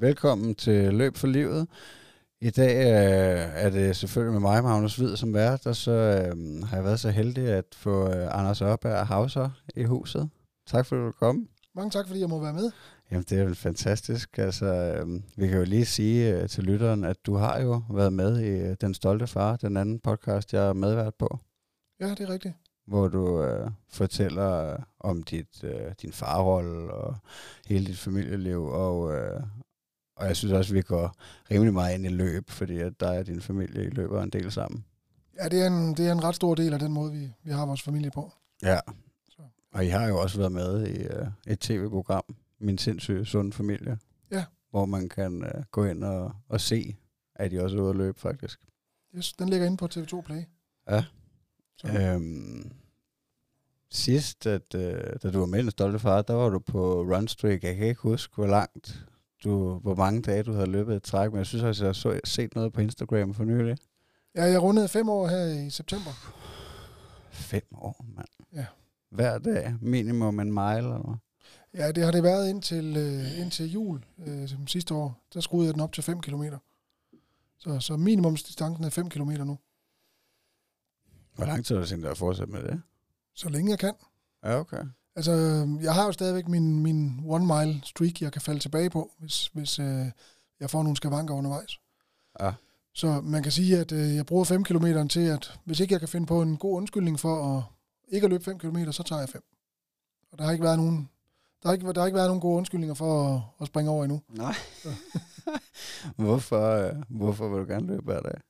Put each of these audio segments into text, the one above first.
Velkommen til Løb for Livet. I dag øh, er det selvfølgelig med mig, Magnus Hvid, som vært, og så øh, har jeg været så heldig at få øh, Anders Opberg Hauser i huset. Tak fordi du kom. Mange tak, fordi jeg må være med. Jamen, det er jo fantastisk. Altså, øh, vi kan jo lige sige øh, til lytteren, at du har jo været med i øh, Den Stolte Far, den anden podcast, jeg er medvært på, Ja, det er rigtigt. hvor du øh, fortæller øh, om dit, øh, din farrolle og hele dit familieliv, og, øh, og jeg synes også, vi går rimelig meget ind i løb, fordi at der er din familie i løber en del sammen. Ja, det er, en, det er en ret stor del af den måde, vi, vi har vores familie på. Ja. Så. Og I har jo også været med i øh, et tv-program, Min sindssyge sunde familie. Ja. Hvor man kan øh, gå ind og, og se, at I også er ude at løbe, faktisk. Yes, den ligger inde på TV2 Play. Ja. Så, Øhm, sidst, at, øh, da du var med i Den Stolte Far, der var du på runstreak. Jeg kan ikke huske, hvor langt du, hvor mange dage du havde løbet et træk, men jeg synes også, jeg har så, set noget på Instagram for nylig. ja, jeg rundede fem år her i september. Fem år, mand. Ja. Hver dag, minimum en mile, eller hvad? Ja, det har det været indtil, øh, indtil jul øh, som sidste år. Der skruede jeg den op til 5 km. Så, så minimumsdistancen er 5 km nu. Hvor lang tid har du tænkt dig at fortsætte med det? Så længe jeg kan. Ja, okay. Altså, jeg har jo stadigvæk min, min one mile streak, jeg kan falde tilbage på, hvis, hvis øh, jeg får nogle skavanker undervejs. Ja. Så man kan sige, at øh, jeg bruger 5 km til, at hvis ikke jeg kan finde på en god undskyldning for at ikke at løbe 5 km, så tager jeg 5. Og der har ikke været nogen, der har ikke, der har ikke været nogen gode undskyldninger for at, at springe over endnu. Nej. hvorfor, øh, hvorfor vil du gerne løbe hver dag?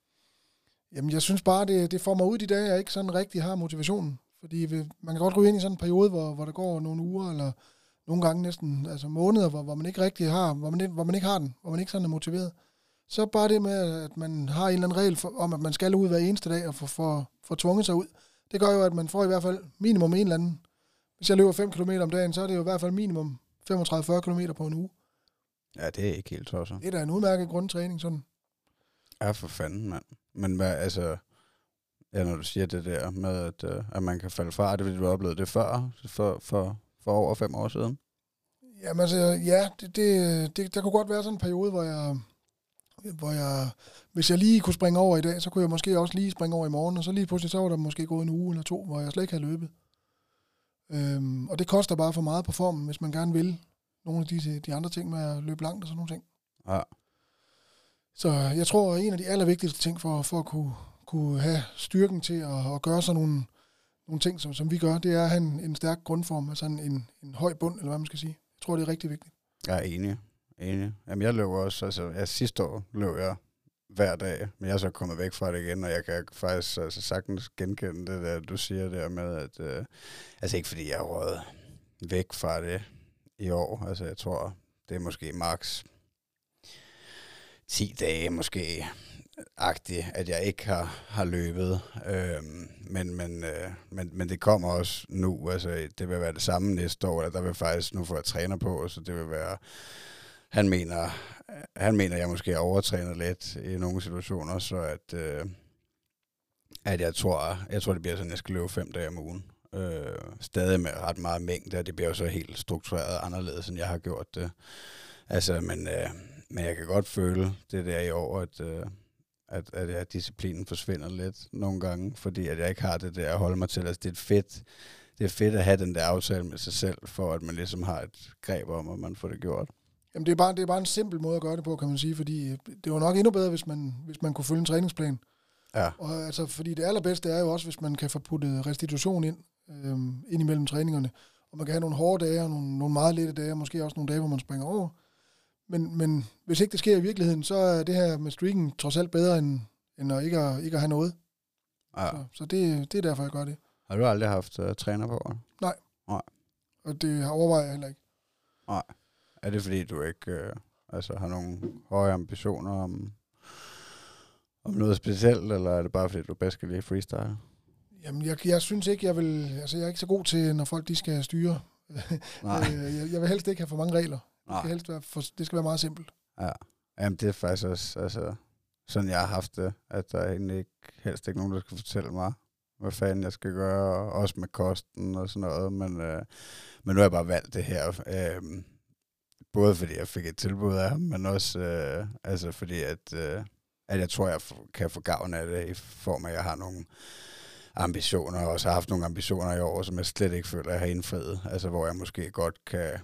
Jamen, jeg synes bare, det, det får mig ud de dage, jeg ikke sådan rigtig har motivationen. Fordi man kan godt gå ind i sådan en periode, hvor, hvor der går nogle uger, eller nogle gange næsten altså måneder, hvor, hvor man ikke rigtig har, hvor man, ikke- hvor man ikke har den, hvor man ikke sådan er motiveret. Så bare det med, at man har en eller anden regel for, om, at man skal ud hver eneste dag og få for, for tvunget sig ud, det gør jo, at man får i hvert fald minimum en eller anden. Hvis jeg løber 5 km om dagen, så er det jo i hvert fald minimum 35-40 km på en uge. Ja, det er ikke helt tosset. Det er da en udmærket grundtræning, sådan. Ja, for fanden, mand. Men hvad, altså, ja, når du siger det der med, at, øh, at man kan falde fra, det fordi, du har oplevet det før, for, for, for over fem år siden? Jamen altså, ja, det, det, det, der kunne godt være sådan en periode, hvor jeg, hvor jeg, hvis jeg lige kunne springe over i dag, så kunne jeg måske også lige springe over i morgen, og så lige pludselig, så var der måske gået en uge eller to, hvor jeg slet ikke havde løbet. Øhm, og det koster bare for meget på formen, hvis man gerne vil nogle af de, de andre ting med at løbe langt og sådan nogle ting. Ja. Så jeg tror, at en af de allervigtigste ting for, for at kunne, kunne have styrken til at, at gøre sådan nogle, nogle ting, som, som vi gør, det er at have en, en stærk grundform, altså en, en, en høj bund, eller hvad man skal sige. Jeg tror, det er rigtig vigtigt. Jeg er enig. enig. Jamen, jeg løber også, altså, jeg, sidste år løb jeg hver dag, men jeg er så kommet væk fra det igen, og jeg kan faktisk altså, sagtens genkende det der, du siger der med, at, øh, altså ikke fordi jeg har røget væk fra det i år, altså jeg tror, det er måske maks 10 dage måske, agtig, at jeg ikke har, har løbet. Øhm, men, men, øh, men, men det kommer også nu. Altså, det vil være det samme næste år. Eller der vil faktisk nu få jeg træner på, så det vil være... Han mener, han mener, at jeg måske overtræner lidt i nogle situationer, så at, øh, at jeg tror, jeg tror, det bliver sådan, at jeg skal løbe fem dage om ugen. Øh, stadig med ret meget mængde, og det bliver jo så helt struktureret anderledes, end jeg har gjort det. Altså, men, øh, men jeg kan godt føle det der i år, at, øh, at, at ja, disciplinen forsvinder lidt nogle gange, fordi at jeg ikke har det der at holde mig til. Altså, det er fedt, det er fedt at have den der aftale med sig selv, for at man ligesom har et greb om, at man får det gjort. Jamen, det er, bare, det er bare en simpel måde at gøre det på, kan man sige, fordi øh, det var nok endnu bedre, hvis man, hvis man kunne følge en træningsplan. Ja, Og altså, fordi det allerbedste er jo også, hvis man kan få puttet restitution ind, øhm, ind imellem træningerne. Og man kan have nogle hårde dage, og nogle, nogle meget lette dage, og måske også nogle dage, hvor man springer over. Men, men hvis ikke det sker i virkeligheden, så er det her med streaken trods alt bedre, end, end at ikke, at, ikke at have noget. ja. Så, så det, det er derfor, jeg gør det. Har du aldrig haft uh, træner på? Og det overvejer jeg heller ikke. Nej. Er det fordi, du ikke øh, altså, har nogle høje ambitioner om, om noget specielt, eller er det bare fordi, du bedst kan lide freestyle? Jamen, jeg, jeg synes ikke, jeg vil... Altså, jeg er ikke så god til, når folk de skal styre. Nej. Øh, jeg, jeg vil helst ikke have for mange regler. Det skal, helst være for, det skal være meget simpelt. Ja. Jamen, det er faktisk også altså, sådan, jeg har haft det, at der er egentlig ikke, helst ikke nogen, der skal fortælle mig, hvad fanden jeg skal gøre, og også med kosten og sådan noget, men, øh, men nu har jeg bare valgt det her øh, både fordi jeg fik et tilbud af ham, men også øh, altså fordi, at, øh, at jeg tror, jeg kan få gavn af det i form af, at jeg har nogle ambitioner, og også har haft nogle ambitioner i år, som jeg slet ikke føler, at jeg har indfriet. Altså hvor jeg måske godt kan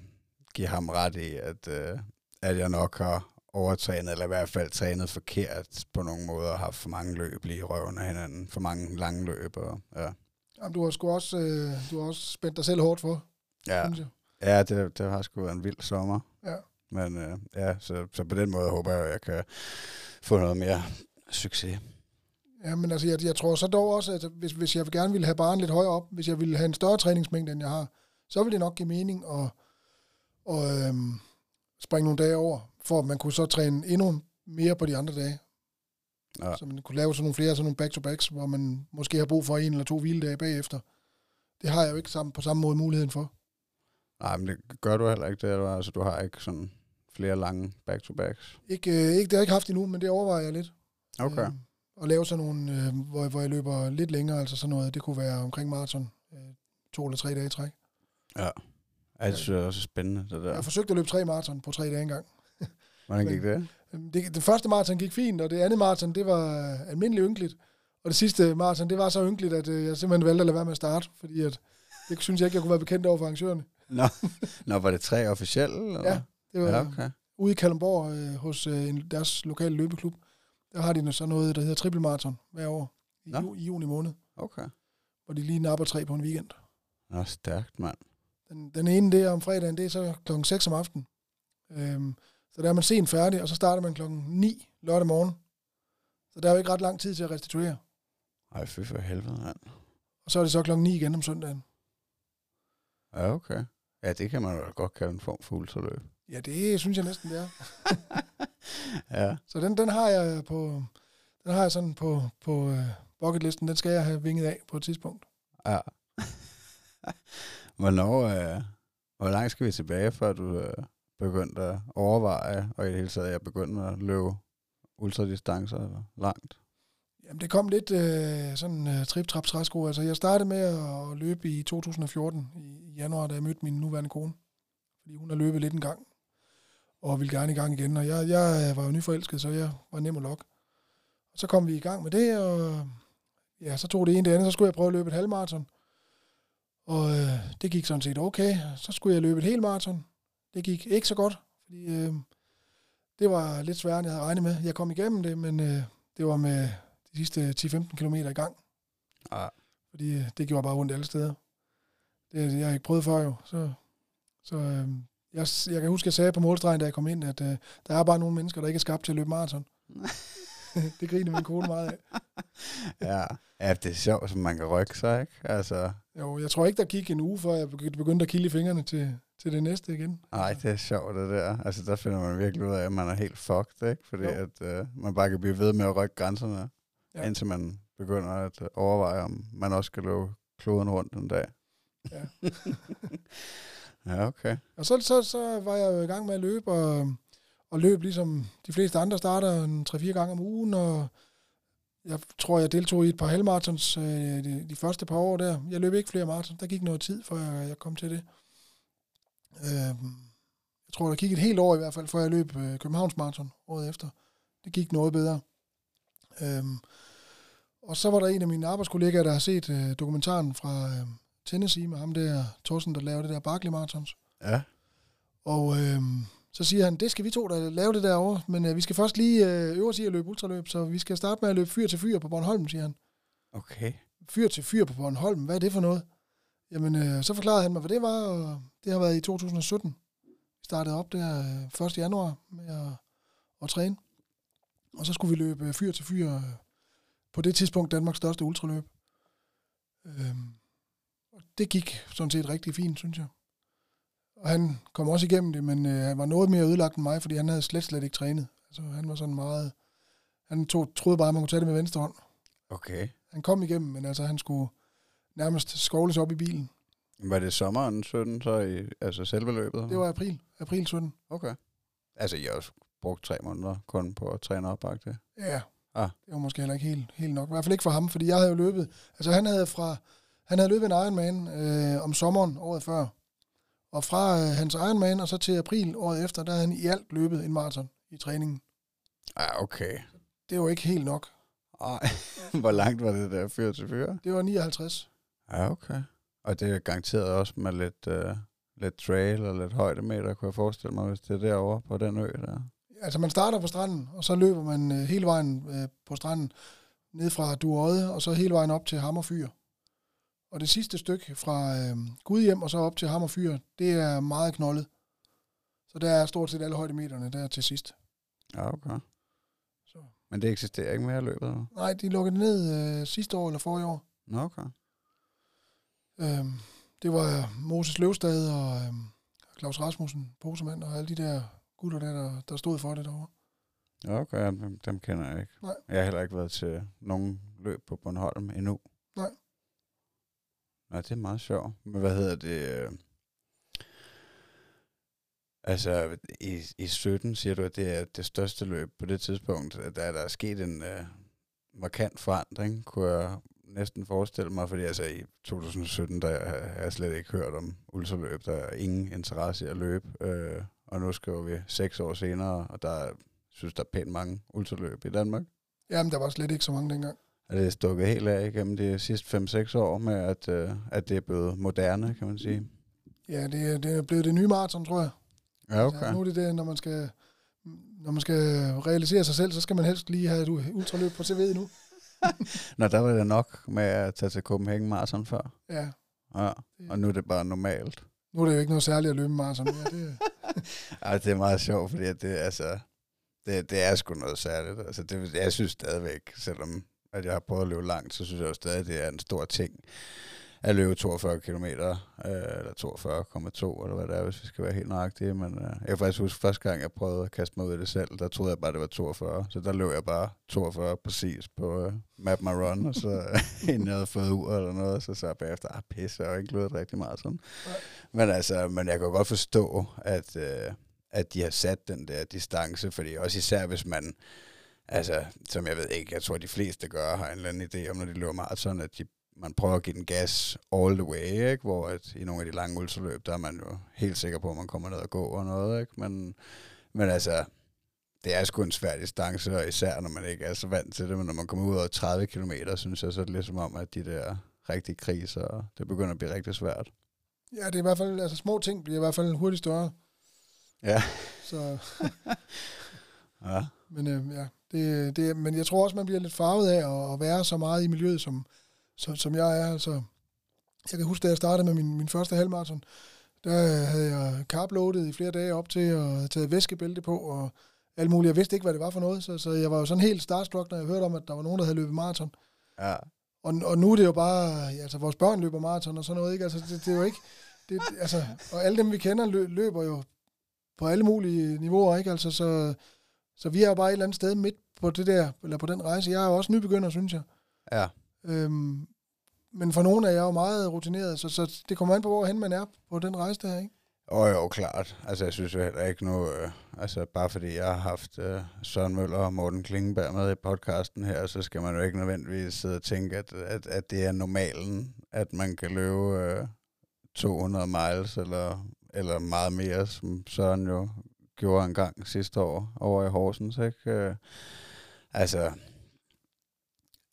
give ham ret i, at, øh, at jeg nok har overtrænet, eller i hvert fald trænet forkert på nogle måder, og haft for mange løb lige i røven af hinanden, for mange lange løb. Og, ja. Jamen, du har sgu også, øh, du har også spændt dig selv hårdt for, ja. synes jeg. Ja, det, det har sgu været en vild sommer. Ja. Men øh, ja, så, så på den måde håber jeg, at jeg kan få noget mere succes. Ja, men altså, jeg, jeg tror så dog også, at hvis, hvis jeg gerne ville have barn lidt højere op, hvis jeg ville have en større træningsmængde, end jeg har, så ville det nok give mening at, at øhm, springe nogle dage over, for at man kunne så træne endnu mere på de andre dage. Ja. Så man kunne lave sådan nogle flere sådan nogle back-to-backs, hvor man måske har brug for en eller to hviledage bagefter. Det har jeg jo ikke sammen, på samme måde muligheden for. Nej, men det gør du heller ikke det, eller? Altså, du har ikke sådan flere lange back-to-backs? Ikke, øh, ikke, det har jeg ikke haft endnu, men det overvejer jeg lidt. Okay. Øh, at lave sådan nogle, øh, hvor, hvor jeg løber lidt længere, altså sådan noget, det kunne være omkring maraton, øh, to eller tre dage i træk. Ja. Ja, det synes jeg også er spændende, det Jeg der. har forsøgt at løbe tre maraton på tre dage engang. Hvordan gik det? Øhm, Det, det første maraton gik fint, og det andet maraton, det var almindeligt ynkeligt. Og det sidste maraton, det var så ynkeligt, at øh, jeg simpelthen valgte at lade være med at starte, fordi at, det synes jeg ikke, jeg kunne være bekendt over for arrangørerne. Nå, Nå var det tre officielle? Eller? Ja, Det var ja, okay. ude i Kalundborg øh, hos øh, deres lokale løbeklub. Der har de så noget, der hedder trippelmaraton hver år i, ju, i juni måned, Okay. hvor de lige napper tre på en weekend. Nå, stærkt, mand. Den, den ene, det er om fredagen, det er så klokken 6 om aftenen. Øhm, så der er man sent færdig, og så starter man klokken 9 lørdag morgen. Så der er jo ikke ret lang tid til at restituere. Ej, fy for helvede, mand. Og så er det så klokken 9 igen om søndagen. Ja, okay. Ja, det kan man jo godt kalde en form for ultraløb. Ja, det synes jeg næsten, det er. ja. Så den, den har jeg på, den har jeg sådan på, på uh, bucketlisten. Den skal jeg have vinget af på et tidspunkt. Ja. Hvornår, øh, hvor langt skal vi tilbage, før du øh, begyndte at overveje, og i det hele taget, jeg begyndte at løbe ultradistancer langt? Jamen, det kom lidt øh, sådan øh, trip trap træsko. Altså, jeg startede med at løbe i 2014, i, januar, da jeg mødte min nuværende kone. Fordi hun har løbet lidt en gang, og ville gerne i gang igen. Og jeg, jeg øh, var jo nyforelsket, så jeg var nem at lokke. Og så kom vi i gang med det, og ja, så tog det ene det andet. Så skulle jeg prøve at løbe et halvmarathon. Og øh, det gik sådan set okay. Så skulle jeg løbe et helt maraton. Det gik ikke så godt, fordi øh, det var lidt sværere, end jeg havde regnet med. Jeg kom igennem det, men øh, det var med de sidste 10-15 km i gang, Ja. fordi øh, det gjorde bare ondt alle steder. Det, jeg har ikke prøvet før jo, så, så øh, jeg, jeg kan huske, jeg sagde på målstregen, da jeg kom ind, at øh, der er bare nogle mennesker, der ikke er skabt til at løbe maraton. det griner min kone meget af. ja. Ja, det er sjovt, som man kan rykke sig, ikke? Altså, Jo, jeg tror ikke, der gik en uge, før jeg begy- begyndte at kilde i fingrene til, til det næste igen. nej, det er sjovt, det der. Altså, der finder man virkelig ud af, at man er helt fucked, ikke? Fordi Jo. at øh, man bare kan blive ved med at rykke grænserne, Ja. indtil man begynder at overveje, om man også skal løbe kloden rundt en dag. Ja. ja, okay. Og så, så, så var jeg jo i gang med at løbe, og, og løb ligesom de fleste andre starter en 3-4 gange om ugen, og jeg tror, jeg deltog i et par halvmarathons øh, de, de første par år der. Jeg løb ikke flere maraton. Der gik noget tid, før jeg, jeg kom til det. Øh, jeg tror, der gik et helt år i hvert fald, før jeg løb øh, Københavns Marathon året efter. Det gik noget bedre. Øh, og så var der en af mine arbejdskollegaer, der har set øh, dokumentaren fra øh, Tennessee med ham der, Thorsten, der lavede det der Barkley Marathons. Ja. Og øh, så siger han, det skal vi to, der lave det derovre, men øh, vi skal først lige øh, øve os i at løbe ultraløb, så vi skal starte med at løbe fyr til fyr på Bornholm, siger han. Okay. Fyr til fyr på Bornholm, hvad er det for noget? Jamen, øh, så forklarede han mig, hvad det var, og det har været i 2017. Vi startede op der øh, 1. januar med at, at træne. Og så skulle vi løbe øh, fyr til fyr øh, på det tidspunkt Danmarks største ultraløb. Øhm, og det gik sådan set rigtig fint, synes jeg. Og han kom også igennem det, men øh, han var noget mere ødelagt end mig, fordi han havde slet, slet ikke trænet. Altså, han var sådan meget... Han tog, troede bare, at man kunne tage det med venstre hånd. Okay. Han kom igennem, men altså, han skulle nærmest skovles op i bilen. Var det sommeren 17, så i, altså selve løbet? Det var april. April 17. Okay. Altså, jeg har også brugt tre måneder kun på at træne op, det. Ja. Ah. Det var måske heller ikke helt, helt nok. I hvert fald ikke for ham, fordi jeg havde jo løbet... Altså, han havde fra... Han havde løbet en Ironman øh, om sommeren året før. Og fra øh, hans Ironman og så til april året efter, der har han i alt løbet en maraton i træningen. Ja, okay. Det var ikke helt nok. Ej, hvor langt var det der fyr til fyr? Det var 59. Ja, okay. Og det er garanteret også med lidt, uh, lidt trail og lidt højdemeter, kunne jeg forestille mig, hvis det er derovre på den ø der. Altså man starter på stranden, og så løber man øh, hele vejen øh, på stranden, ned fra Duodde, og så hele vejen op til Hammerfyr. Og det sidste stykke fra øh, Gudhjem og så op til Hammerfyr, det er meget knoldet. Så der er stort set alle højdemeterne der til sidst. Ja, okay. Så. Men det eksisterer ikke mere løbet? eller? Nej, de lukkede ned øh, sidste år eller forrige år. Nå, okay. Øh, det var Moses Løvstad og øh, Claus Rasmussen, posemand, og alle de der gutter der, der, der stod for det derovre. Ja, okay, dem, dem kender jeg ikke. Nej. Jeg har heller ikke været til nogen løb på Bornholm endnu. Nej. Nej, det er meget sjovt. Men hvad hedder det? Øh, altså, i, i 17 siger du, at det er det største løb på det tidspunkt. at Der, der er sket en øh, markant forandring, kunne jeg næsten forestille mig, fordi altså i 2017, der har jeg slet ikke hørt om ultraløb. Der er ingen interesse i at løbe, øh, og nu skriver vi seks år senere, og der synes, der er pænt mange ultraløb i Danmark. Jamen, der var slet ikke så mange dengang. Er det stukket helt af igennem de sidste 5-6 år med, at, øh, at det er blevet moderne, kan man sige? Ja, det, er- det er blevet det nye maraton, tror jeg. Ja, Ja, nu er det det, når man skal når man skal realisere sig selv, så skal man helst lige have et ultraløb på CV'et nu. Nå, der var det nok med at tage til Copenhagen Marathon før. Ja, Ja, og nu er det bare normalt. nu er det jo ikke noget særligt at løbe maraton mere. Det, Ej, det er meget sjovt, fordi at det, altså, det, det er sgu noget særligt. Altså, det, jeg synes stadigvæk, selvom at jeg har prøvet at løbe langt, så synes jeg jo stadig, det er en stor ting at løbe 42 km, øh, eller 42,2, eller hvad det er, hvis vi skal være helt nøjagtige. Men øh, jeg kan faktisk huske, første gang jeg prøvede at kaste mig ud i det selv, der troede jeg bare, det var 42. Så der løb jeg bare 42 præcis på øh, Map My Run, og så inden jeg havde fået ur eller noget, så sagde jeg bagefter, ah pisse, jeg har ikke løbet rigtig meget sådan. Men altså, men jeg kan godt forstå, at, øh, at de har sat den der distance, fordi også især hvis man, altså, som jeg ved ikke, jeg tror de fleste gør, har en eller anden idé om, når de løber maraton, at de, man prøver at give den gas all the way, ikke? hvor at i nogle af de lange ultraløb, der er man jo helt sikker på, at man kommer ned og gå og noget, ikke? Men, men altså, det er sgu en svær distance, og især når man ikke er så vant til det, men når man kommer ud over 30 km, synes jeg, så er det lidt som om, at de der rigtige kriser, det begynder at blive rigtig svært. ja, det er i hvert fald, altså små ting bliver i hvert fald hurtigt større. Ja. Så, Ja. Men øh, ja, det, det, men jeg tror også, man bliver lidt farvet af at, at være så meget i miljøet, som, som, som jeg er. Altså, jeg kan huske, da jeg startede med min, min første halvmarathon, der havde jeg carbloadet i flere dage op til, og havde taget væskebælte på, og alt muligt. Jeg vidste ikke, hvad det var for noget, så, så jeg var jo sådan helt starstruck, når jeg hørte om, at der var nogen, der havde løbet maraton. Ja. Og, og nu er det jo bare, altså vores børn løber maraton og sådan noget, ikke? Altså det, det er jo ikke, det, altså, og alle dem vi kender lø, løber jo på alle mulige niveauer, ikke? Altså så, så vi er jo bare et eller andet sted midt på det der, eller på den rejse. Jeg er jo også nybegynder, synes jeg. Ja. Øhm, men for nogle er jeg jo meget rutineret, så, så det kommer an på, hvorhen man er på den rejse der, ikke? Og jo, klart. Altså, jeg synes jo heller ikke nu, øh, altså bare fordi jeg har haft øh, Søren Møller og Morten Klingenberg med i podcasten her, så skal man jo ikke nødvendigvis sidde og tænke, at, at, at det er normalen, at man kan løbe øh, 200 miles eller, eller meget mere, som Søren jo gjorde en gang sidste år over i Horsens, ikke? Øh, altså,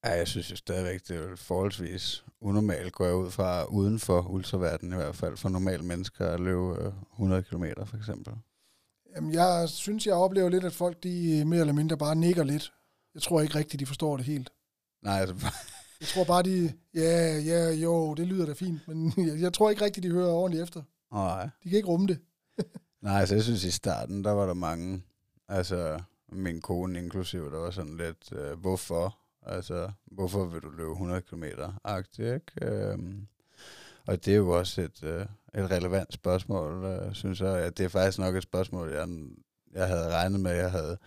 ja, jeg synes jo stadigvæk, det er forholdsvis unormalt, går jeg ud fra, uden for ultraverdenen i hvert fald, for normale mennesker at løbe øh, 100 km for eksempel. Jamen, jeg synes, jeg oplever lidt, at folk de mere eller mindre bare nikker lidt. Jeg tror ikke rigtigt, de forstår det helt. Nej, altså, Jeg tror bare, de, ja, ja, jo, det lyder da fint, men jeg, jeg tror ikke rigtigt, de hører ordentligt efter. nej. De kan ikke rumme det. Nej, altså jeg synes i starten, der var der mange, altså min kone inklusiv, der var sådan lidt, øh, hvorfor? Altså, hvorfor vil du løbe 100 km agtigt, ikke? Øhm, og det er jo også et, øh, et relevant spørgsmål, øh, synes jeg. Ja, det er faktisk nok et spørgsmål, jeg, jeg havde regnet med, jeg havde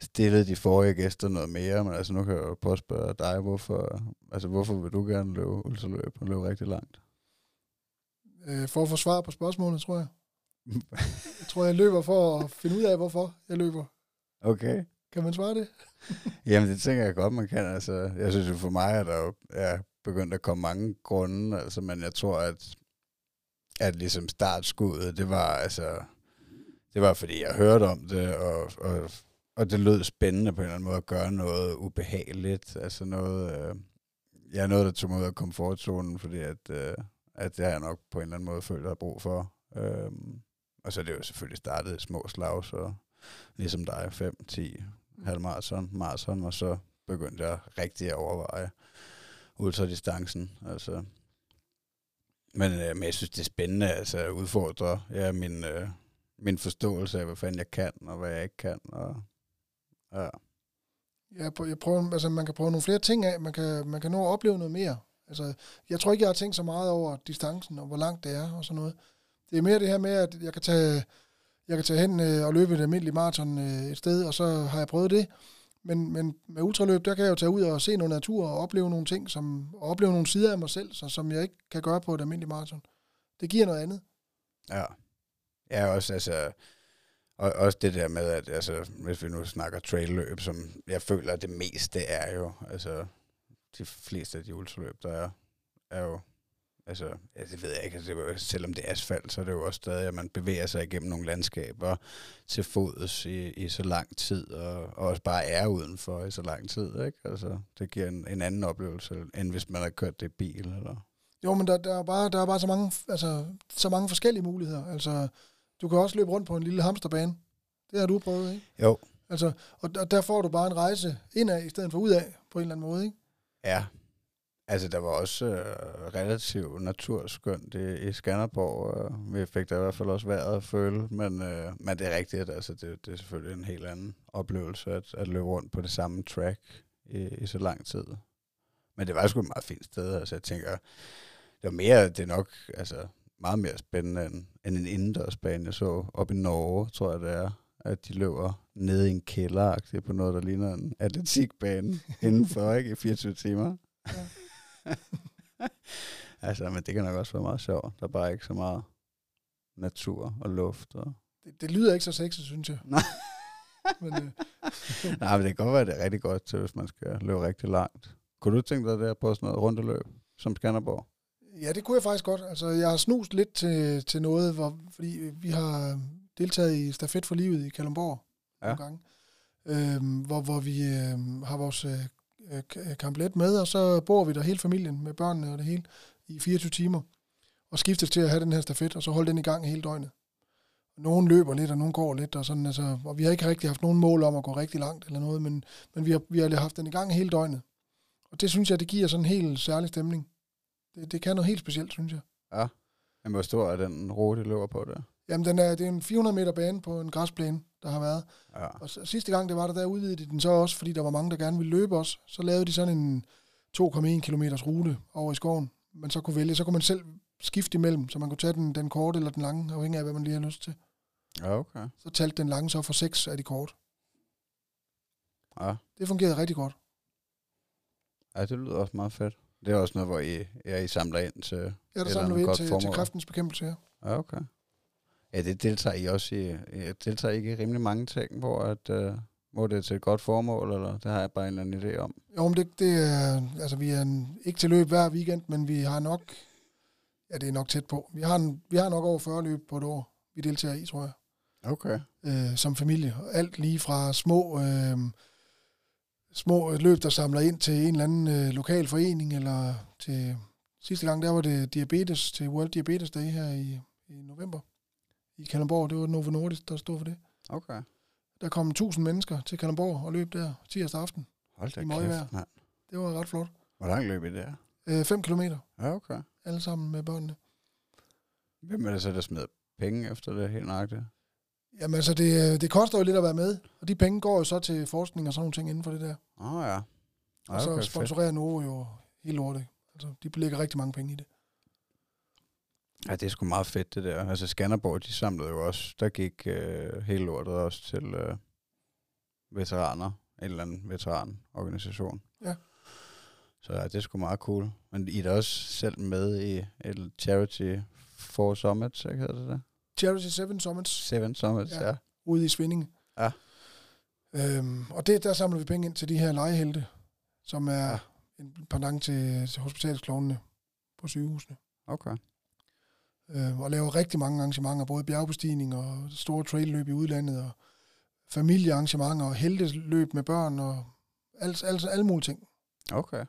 stillet de forrige gæster noget mere, men altså nu kan jeg jo prøve at spørge dig, hvorfor, altså, hvorfor vil du gerne løbe ultraløb og løbe rigtig langt? Øh, for at få svar på spørgsmålet, tror jeg. Jeg tror, jeg løber for at finde ud af, hvorfor jeg løber. Okay. Kan man svare det? Jamen, det tænker jeg godt, man kan. Altså, jeg synes jo for mig, at der jo er begyndt at komme mange grunde, altså, men jeg tror, at at ligesom startskuddet, det var altså, det var fordi jeg hørte om det, og, og, og det lød spændende på en eller anden måde at gøre noget ubehageligt, altså noget, øh, jeg er noget, der tog mig ud af komfortzonen, fordi at, øh, at det har jeg nok på en eller anden måde følt, at jeg har brug for. Øh, og så er det jo selvfølgelig startet i små slag, så ligesom dig, 5, 10, halvmarathon, marathon, og så begyndte jeg rigtig at overveje ultradistancen. Altså. Men, øh, men jeg synes, det er spændende altså, at udfordre ja, min, øh, min forståelse af, hvad fanden jeg kan, og hvad jeg ikke kan. Og, ja. Ja, jeg prøver, altså man kan prøve nogle flere ting af. Man kan, man kan nå at opleve noget mere. Altså, jeg tror ikke, jeg har tænkt så meget over distancen og hvor langt det er og sådan noget. Det er mere det her med, at jeg kan tage, jeg kan tage hen øh, og løbe et almindeligt maraton øh, et sted, og så har jeg prøvet det. Men, men med ultraløb, der kan jeg jo tage ud og se noget natur og opleve nogle ting, som, og opleve nogle sider af mig selv, så, som jeg ikke kan gøre på et almindeligt maraton. Det giver noget andet. Ja. Ja, også altså, og også det der med, at altså, hvis vi nu snakker trailløb, som jeg føler, at det meste er jo, altså de fleste af de ultraløb, der er, er jo Altså, ja, det ved jeg ikke. Altså, det selvom det er asfalt, så er det jo også stadig, at man bevæger sig igennem nogle landskaber til fods i, i så lang tid, og, og også bare er udenfor i så lang tid. Ikke? Altså, det giver en, en anden oplevelse, end hvis man har kørt det i bil. Eller? Jo, men der, der, er bare, der er bare så mange, altså, så mange forskellige muligheder. Altså, du kan også løbe rundt på en lille hamsterbane. Det har du prøvet, ikke? Jo. Altså, og der, der får du bare en rejse indad, i stedet for udad, på en eller anden måde, ikke? Ja, Altså, der var også øh, relativt naturskønt i, i Skanderborg. Øh, vi fik da i hvert fald også vejret at føle, men, øh, men det er rigtigt, altså det, det er selvfølgelig en helt anden oplevelse at, at løbe rundt på det samme track i, i så lang tid. Men det var sgu et meget fint sted, altså jeg tænker, det var mere, det er nok, altså meget mere spændende end, end en indendørsbane, jeg så op i Norge, tror jeg det er, at de løber nede i en kælder på noget, der ligner en atletikbane indenfor, ikke, i 24 timer. Ja. altså, men det kan nok også være meget sjovt. Der er bare ikke så meget natur og luft. Og det, det lyder ikke så sexet, synes jeg. Nej. men, øh. Nej, men det kan godt være, det er rigtig godt til, hvis man skal løbe rigtig langt. Kunne du tænke dig der på sådan noget rundeløb, som Skanderborg? Ja, det kunne jeg faktisk godt. Altså, jeg har snust lidt til, til noget, hvor, fordi vi har deltaget i Stafet for Livet i Kalundborg ja. nogle gange, øhm, hvor, hvor vi øhm, har vores øh, kamplet med, og så bor vi der hele familien med børnene og det hele i 24 timer, og skiftes til at have den her stafet, og så holde den i gang hele døgnet. Nogen løber lidt, og nogen går lidt, og sådan, altså, og vi har ikke rigtig haft nogen mål om at gå rigtig langt eller noget, men, men vi, har, vi har haft den i gang hele døgnet. Og det synes jeg, det giver sådan en helt særlig stemning. Det, det kan noget helt specielt, synes jeg. Ja. Men hvor stor er den rute, løber på der? Jamen, den er, det er en 400 meter bane på en græsplæne, der har været. Ja. Og så, sidste gang, det var der, der udvidede de den så også, fordi der var mange, der gerne ville løbe os. Så lavede de sådan en 2,1 km rute over i skoven. Man så kunne vælge, så kunne man selv skifte imellem, så man kunne tage den, den korte eller den lange, afhængig af, hvad man lige har lyst til. Ja, okay. Så talte den lange så for seks af de kort. Ja. Det fungerede rigtig godt. Ja, det lyder også meget fedt. Det er også noget, hvor I, ja, I samler ind til Ja, der samler vi ind til, til kræftens bekæmpelse, ja. Ja, okay. Ja, det deltager I også i. Jeg deltager ikke i rimelig mange ting, hvor, at, uh, hvor det er til et godt formål, eller det har jeg bare en eller anden idé om. Jo, men det, det er, altså vi er en, ikke til løb hver weekend, men vi har nok, ja det er nok tæt på. Vi har, en, vi har nok over 40 løb på et år, vi deltager i, tror jeg. Okay. Øh, som familie. Alt lige fra små, øh, små løb, der samler ind til en eller anden øh, lokal forening, eller til sidste gang, der var det diabetes, til World Diabetes Day her i, i november i Kalundborg. Det var Novo Nordisk, der stod for det. Okay. Der kom 1000 mennesker til Kalundborg og løb der tirsdag aften. Hold da kæft, mand. Det var ret flot. Hvor langt løb I der? 5 øh, kilometer. Ja, okay. Alle sammen med børnene. Hvem er det så, der smider penge efter det helt nøjagtigt? Jamen altså, det, øh, det koster jo lidt at være med, og de penge går jo så til forskning og sådan nogle ting inden for det der. Åh oh, ja. ja og så sponsorerer Novo jo helt lortet. Altså, de lægger rigtig mange penge i det. Ja, det er sgu meget fedt, det der. Altså, Skanderborg, de samlede jo også, der gik øh, hele lortet også til øh, veteraner, en eller anden veteranorganisation. Ja. Så ja, det er sgu meget cool. Men I er da også selv med i et charity for Summits, ikke hedder det det? Charity Seven Summits. Seven Summits, ja. ja. Ude i Svindinge. Ja. Øhm, og det, der samler vi penge ind til de her legehelte, som er ja. en pendant til, til hospitalsklovnene på sygehusene. Okay. Øh, og laver rigtig mange arrangementer, både bjergbestigning og store trailløb i udlandet, og familiearrangementer og heldeløb med børn, og alt, alt, alle mulige ting. Okay.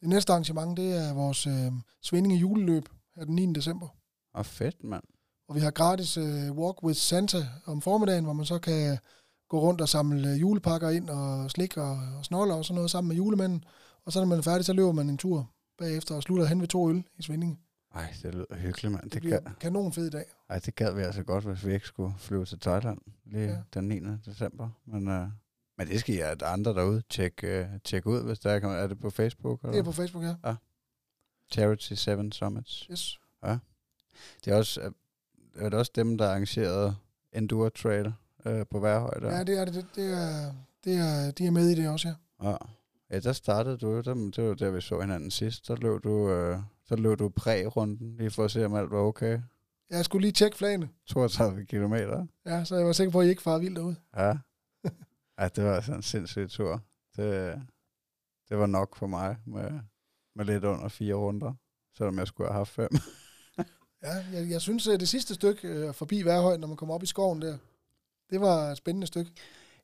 Det næste arrangement, det er vores øh, Svindinge juleløb her den 9. december. Og fedt, mand. Og vi har gratis øh, Walk with Santa om formiddagen, hvor man så kan gå rundt og samle øh, julepakker ind og slik og, og snoller og sådan noget sammen med julemanden. Og så når man er færdig, så løber man en tur bagefter og slutter hen ved to øl i Svindinge. Ej, det lyder hyggeligt, mand. Det, Det, bliver gad, kanon fed dag. ej, det gad vi altså godt, hvis vi ikke skulle flyve til Thailand lige Ja. ja. den 9. december. Men, øh, men det skal I at andre derude tjekke, øh, tjekke ud, hvis der er, er det på Facebook? Eller? Det er på Facebook, ja. Charity 7 Summits. Yes. Det er også, øh, er det også dem, der arrangerede Enduro Trail øh, på Værhøj der? Ja, det er det. Det, det, er, det er, de er med i det også, ja. Ja. ja, der startede du, der, det var der, vi så hinanden sidst. Der løb du, øh, der løb du præ-runden, lige for at se, om alt var okay. Jeg skulle lige tjekke flagene, 32 kilometer. ja, så jeg var sikker på, at I ikke farer vildt derude. Ja. ja, det var sådan en sindssyg tur. Det, det var nok for mig med, med lidt under fire runder, selvom jeg skulle have haft fem. Ja, jeg, jeg synes, at det sidste stykke øh, forbi Værhøj, når man kommer op i skoven der, det var et spændende stykke.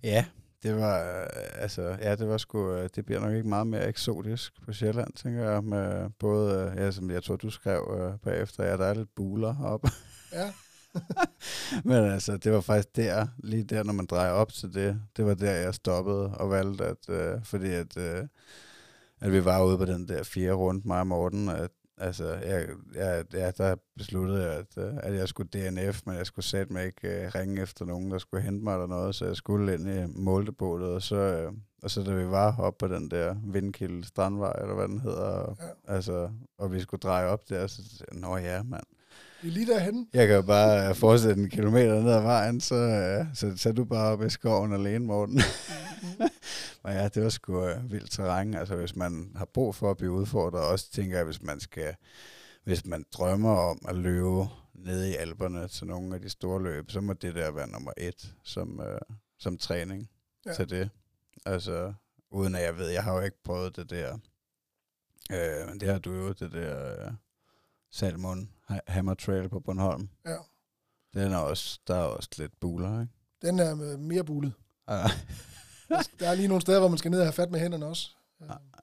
Ja, det var, øh, altså, ja, det var sgu, øh, det bliver nok ikke meget mere eksotisk på Sjælland, tænker jeg, med både, øh, ja, som jeg tror, du skrev øh, bagefter, ja, der er lidt buler heroppe. Ja, Men altså, det var faktisk der, lige der, når man drejer op til det, det var der, jeg stoppede og valgte, at, øh, fordi at, øh, at vi var ude på den der fire rundt, mig og Morten, at altså, jeg, jeg, ja, der besluttede jeg, at, øh, at jeg skulle DNF, men jeg skulle sætte mig ikke øh, ringe efter nogen, der skulle hente mig eller noget, så jeg skulle ind i måldepotet, og så, øh, og så da vi var oppe på den der Vindkilde Strandvej, eller hvad den hedder, og, Ja. altså, og vi skulle dreje op der, så tænkte jeg, nå ja, mand. Vi er lige derhenne. Jeg kan jo bare øh, fortsætte en kilometer ned ad vejen, så, øh, så, så er du bare oppe i skoven alene, Morten. Men ja, det var sgu øh, vildt terræn. Altså, hvis man har brug for at blive udfordret, også tænker jeg, hvis man skal, hvis man drømmer om at løbe nede i alberne til nogle af de store løb, så må det der være nummer et som, øh, som træning Ja. til det. Altså, uden at jeg ved, jeg har jo ikke prøvet det der. Øh, men det har du jo, det der øh, Salmon Hammer Trail på Bornholm. Ja. Den er også, der er også lidt buler, ikke? Den er mere bulet. Ja. Der er lige nogle steder, hvor man skal ned og have fat med hænderne også.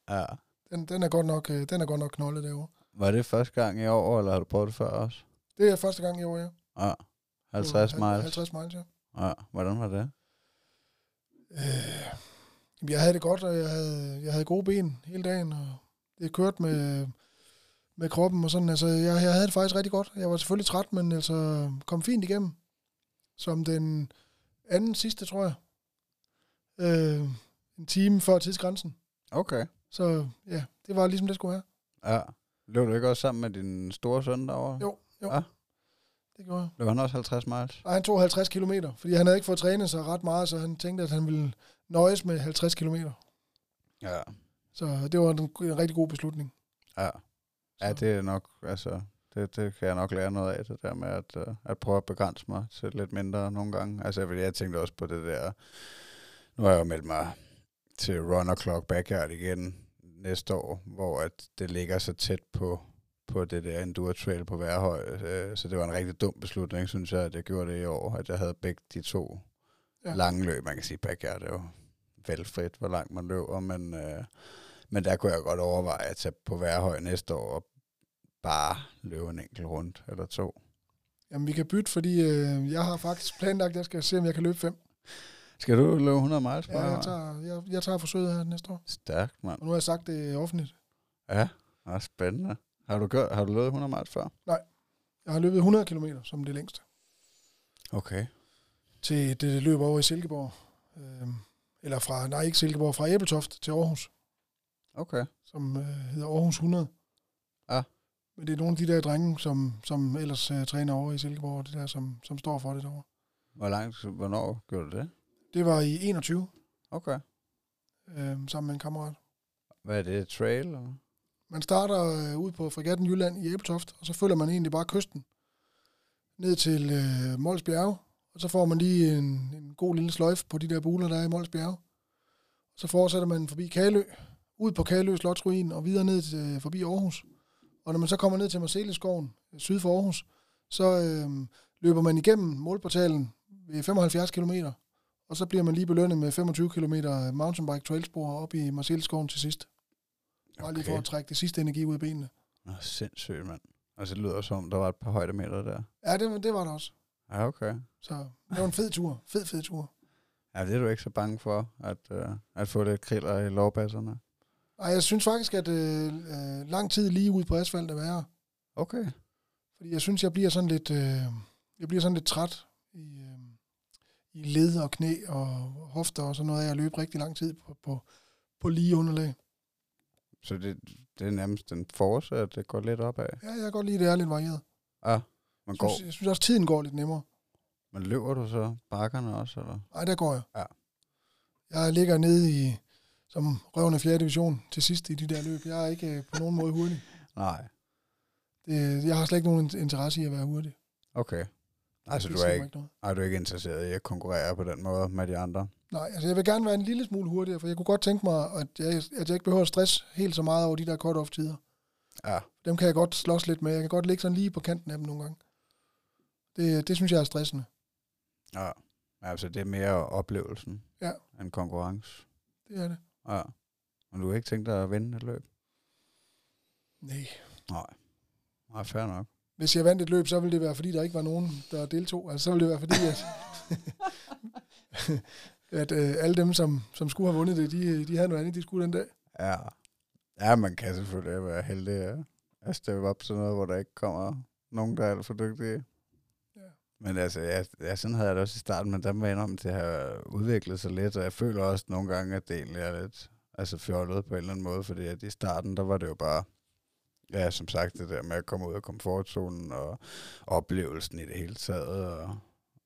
ja. Den, den, er godt nok, øh, den er godt nok knoldet derovre. Var det første gang i år, eller har du prøvet det før også? Det er første gang i år, ja. Ja. 50 På miles. 50 miles, ja. Ja. Hvordan var det? Øh, jeg havde det godt, og jeg havde, jeg havde gode ben hele dagen, og det kørte med, med kroppen og sådan. Altså, jeg, jeg havde det faktisk rigtig godt. Jeg var selvfølgelig træt, men altså kom fint igennem. Som den anden sidste, tror jeg. Øh, en time før tidsgrænsen. Okay. Så ja, det var ligesom det skulle have. Ja. Løb du ikke også sammen med din store søn derovre? Jo, jo. Ja. Det gjorde jeg. Løb han også 50 miles? Og han tog 50 km, fordi han havde ikke fået trænet sig ret meget, så han tænkte, at han ville nøjes med 50 km. Ja. Så det var en, en rigtig god beslutning. Ja. Ja, det er nok, altså, det, det kan jeg nok lære noget af, det der med at, uh, at prøve at begrænse mig til lidt mindre nogle gange. Altså, fordi jeg tænkte også på det der, nu har jeg jo meldt mig til Run Clock Backyard igen næste år, hvor at det ligger så tæt på, på det der Enduro Trail på Værhøj. Øh, så det var en rigtig dum beslutning, synes jeg, at jeg gjorde det i år, at jeg havde begge de to Ja. lange løb. Man kan sige, Backyard er jo valgfrit, hvor langt man løber, men, øh, men der kunne jeg godt overveje at tage på Værhøj næste år og bare løbe en enkelt rundt eller to. Jamen, vi kan bytte, fordi øh, jeg har faktisk planlagt, at jeg skal se, om jeg kan løbe fem. Skal du løbe 100 miles Ja, jeg tager, jeg, jeg tager forsøget her næste år. Stærkt, mand. Og nu har jeg sagt det offentligt. Ja, det er spændende. Har du, gjort, har du løbet 100 miles før? Jeg har løbet 100 km som det længste. Okay. Til det løb over i Silkeborg. Øh, eller fra, nej ikke Silkeborg, fra Æbeltoft til Aarhus, Okay. som øh, hedder Aarhus 100. Ja. Men det er nogle af de der drenge, som, som ellers øh, træner over i Silkeborg, det der, som, som står for det derovre. Hvor langt, hvornår gjorde du det? Det var i 21, Okay. øh, sammen med en kammerat. Hvad er det? Trail? Eller? Man starter øh, ud på Fregatten Jylland i Æbeltoft, og så følger man egentlig bare kysten ned til øh, Mols Bjerge, og så får man lige en, en god lille sløjf på de der buler, der er i Mols Bjerge. Så fortsætter man forbi Kalø, ud på Kalø Slotsruin og videre ned til, forbi Aarhus. Og når man så kommer ned til Marcelleskoven, øh, syd for Aarhus, så øh, løber man igennem målportalen ved 75 km, og så bliver man lige belønnet med 25 km mountainbike trailspor op i Marcelskoven til sidst. Bare lige for Okay. at trække det sidste energi ud af benene. Nå, sindssygt, mand. Altså, det lyder som, om, der var et par højdemeter der. Ja, det, det var det også. Ja, okay. Så det var en fed tur. Fed, fed tur. Ja, det er du ikke så bange for, at, uh, at få lidt kriller i lovbasserne. Ej, jeg synes faktisk, at øh, øh, lang tid lige ude på asfalt er værre. Okay. Fordi jeg synes, jeg bliver sådan lidt, øh, jeg bliver sådan lidt træt i, øh, i led og knæ og hofter og sådan noget af at løbe rigtig lang tid på, på, på lige underlag. Så det, det er nærmest en force, at det går lidt opad. Ja, jeg kan godt lide, det er lidt varieret. Ja, man Jeg går. synes, jeg synes også, tiden går lidt nemmere. Men løber du så bakkerne også, eller? Nej, der går jeg. Ja. Jeg ligger nede i, som røven af 4. division til sidst i de der løb. Jeg er ikke øh, på nogen måde hurtig. Nej. Det, jeg har slet ikke nogen interesse i at være hurtig. Okay. Altså, du er, ikke, ikke er du ikke interesseret i at konkurrere på den måde med de andre? Nej, altså jeg vil gerne være en lille smule hurtigere, for jeg kunne godt tænke mig, at jeg, at jeg ikke behøver at stress helt så meget over de der cut-off-tider. Ja. Dem kan jeg godt slås lidt med. Jeg kan godt ligge sådan lige på kanten af dem nogle gange. Det, det synes jeg er stressende. Ja. Altså, det er mere oplevelsen Ja. end konkurrence. Det er det. Ja. Men du har ikke tænkt dig at vinde et løb? Nej. Nej. Nej, fair nok. Hvis jeg vandt et løb, så ville det være, fordi der ikke var nogen, der deltog. Altså, så ville det være, fordi, at, at øh, alle dem, som, som skulle have vundet det, de, de havde noget andet, de skulle den dag. Ja. Ja, man kan selvfølgelig være heldig at- at steppe op til noget, hvor der ikke kommer nogen, der er alt for dygtige. Men altså, ja, ja, sådan havde jeg det også i starten, men der må jeg indrømme, at det har udviklet sig lidt, og jeg føler også nogle gange, at det egentlig er lidt altså fjollet på en eller anden måde, fordi at i starten, der var det jo bare, ja, som sagt, det der med at komme ud af komfortzonen og oplevelsen i det hele taget. Og,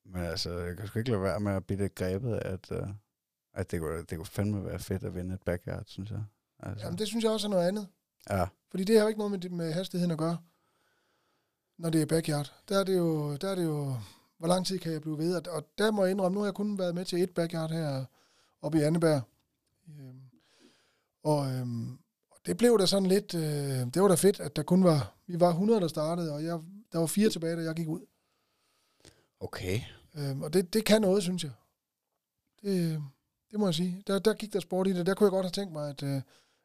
men altså, jeg kan sgu ikke lade være med at blive lidt grebet af, at, uh, at det, kunne, det kunne fandme være fedt at vinde et backyard, synes jeg. Altså, Jamen, det synes jeg også er noget andet. ja, Fordi det har jo ikke noget med, med hastigheden at gøre, når det er backyard. Der er det jo, der er det jo hvor lang tid kan jeg blive ved? Og- der må jeg indrømme, nu har jeg kun været med til et backyard her oppe i Anneberg. Øhm, Og, øhm, det blev da sådan lidt, øh, det var da fedt, at der kun var, vi var 100, der startede, og jeg, der var fire tilbage, da jeg gik ud. okay. Øhm, og det, det kan noget, synes jeg. Det, det må jeg sige. Der, der gik der sport i det. Der kunne jeg godt have tænkt mig, at, øh,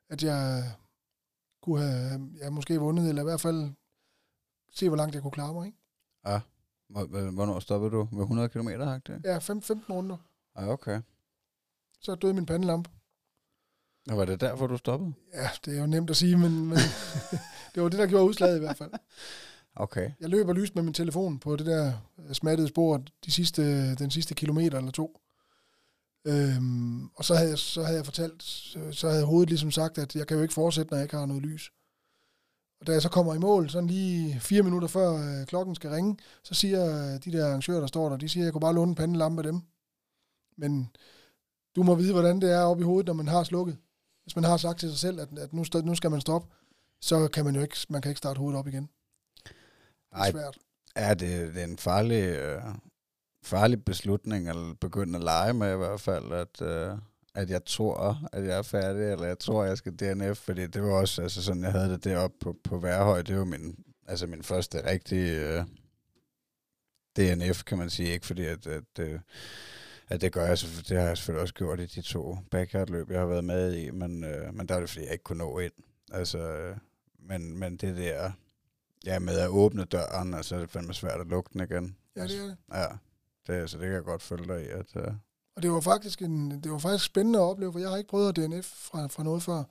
at jeg kunne have ja, måske vundet, eller i hvert fald se, hvor langt jeg kunne klare mig. Ikke? Ja. Hvor- hvor- Hvornår stoppede du? Med 100 km, det? Ja, fem, 15 runder. Ja, okay. Så døde min pandelampe. Og var det derfor, du stoppede? Ja, det er jo nemt at sige, men, men det var det, der gjorde udslaget i hvert fald. Okay. Jeg løb og lyste med min telefon på det der smattede spor de sidste, den sidste kilometer eller to. Øhm, og så havde, jeg, så havde jeg fortalt, så, så havde hovedet ligesom sagt, at jeg kan jo ikke fortsætte, når jeg ikke har noget lys. Og da jeg så kommer i mål, sådan lige fire minutter før øh, klokken skal ringe, så siger øh, de der arrangører, der står der, de siger, at jeg kunne bare låne en pandelampe af dem. Men du må vide, hvordan det er oppe i hovedet, når man har slukket. Hvis man har sagt til sig selv, at, at nu, nu skal man stoppe, så kan man jo ikke, man kan ikke starte hovedet op igen. Det er Ej, svært. Ja, det, det er en farlig, øh, farlig beslutning at begynde at lege med i hvert fald, at, øh, at jeg tror, at jeg er færdig, eller jeg tror, jeg skal DNF, fordi det var også altså sådan, jeg havde det deroppe på, på Værhøj, det var min, altså min første rigtige øh, DNF, kan man sige, ikke fordi at, at, øh, at det gør jeg, så det har jeg selvfølgelig også gjort i de to backyard-løb, jeg har været med i, men, øh, men der er det, fordi jeg ikke kunne nå ind. Altså, øh, men, men det der, ja, med at åbne døren, altså er det fandme svært at lukke den igen. Ja, det er det. Ja, det, så det kan jeg godt følge dig i, at... Og det var faktisk en, det var faktisk spændende at opleve, for jeg har ikke prøvet at DNF fra, fra noget før.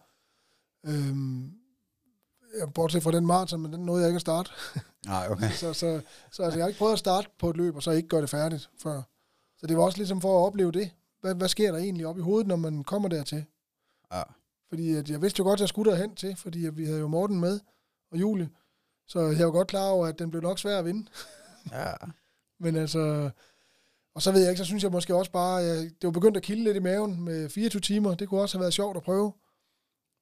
Øhm, jeg, bortset fra den maraton, men den nåede jeg ikke at starte. nej, okay. så så, så altså, jeg har ikke prøvet at starte på et løb, og så ikke gøre det færdigt før. Så det var også ligesom for at opleve det. Hvad, hvad sker der egentlig op i hovedet, når man kommer dertil? Ja, Fordi at jeg vidste jo godt, at jeg skulle derhen til, fordi at vi havde jo Morten med, og Julie. Så jeg var godt klar over, at den blev nok svær at vinde. ja, Men altså, og så ved jeg ikke, så synes jeg måske også bare, jeg, det var begyndt at kilde lidt i maven med 24 timer. Det kunne også have været sjovt at prøve.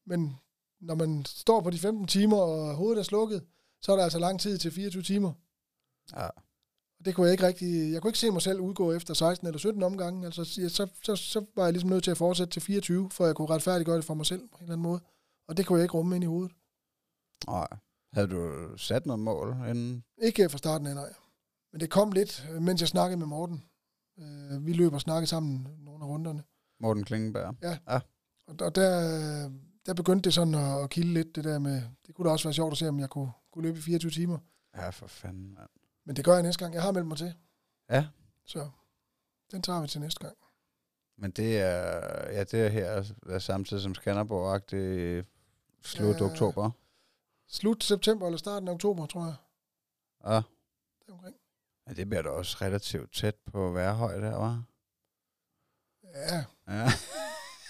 Men når man står på de 15 timer, og hovedet er slukket, så er der altså lang tid til 24 timer. ja. Og det kunne jeg ikke rigtig, jeg kunne ikke se mig selv udgå efter 16 eller 17 omgange. Altså, så, så, så, så var jeg ligesom nødt til at fortsætte til 24, for jeg kunne retfærdiggøre det for mig selv på en eller anden måde. Og det kunne jeg ikke rumme ind i hovedet. Nej. Havde du sat noget mål inden? Ikke fra starten af, nej. Men det kom lidt, øh, mens jeg snakkede med Morten. Øh, vi løb og snakkede sammen nogle af runderne. Morten Klingenberg? Ja. ja. Og der, der, der begyndte det sådan at, at kilde lidt, det der med, det kunne da også være sjovt at se, om jeg kunne, kunne løbe i 24 timer. Ja, for fanden, mand. Men det gør jeg næste gang. Jeg har meldt mig til. Ja. Så den tager vi til næste gang. Men det er, ja, det er her er samtidig som Skanderborg, det slut ja, oktober. Slut september eller starten af oktober, tror jeg. Ja. Det omkring. Ja, det bliver da også relativt tæt på værhøj der, var. Ja. ja.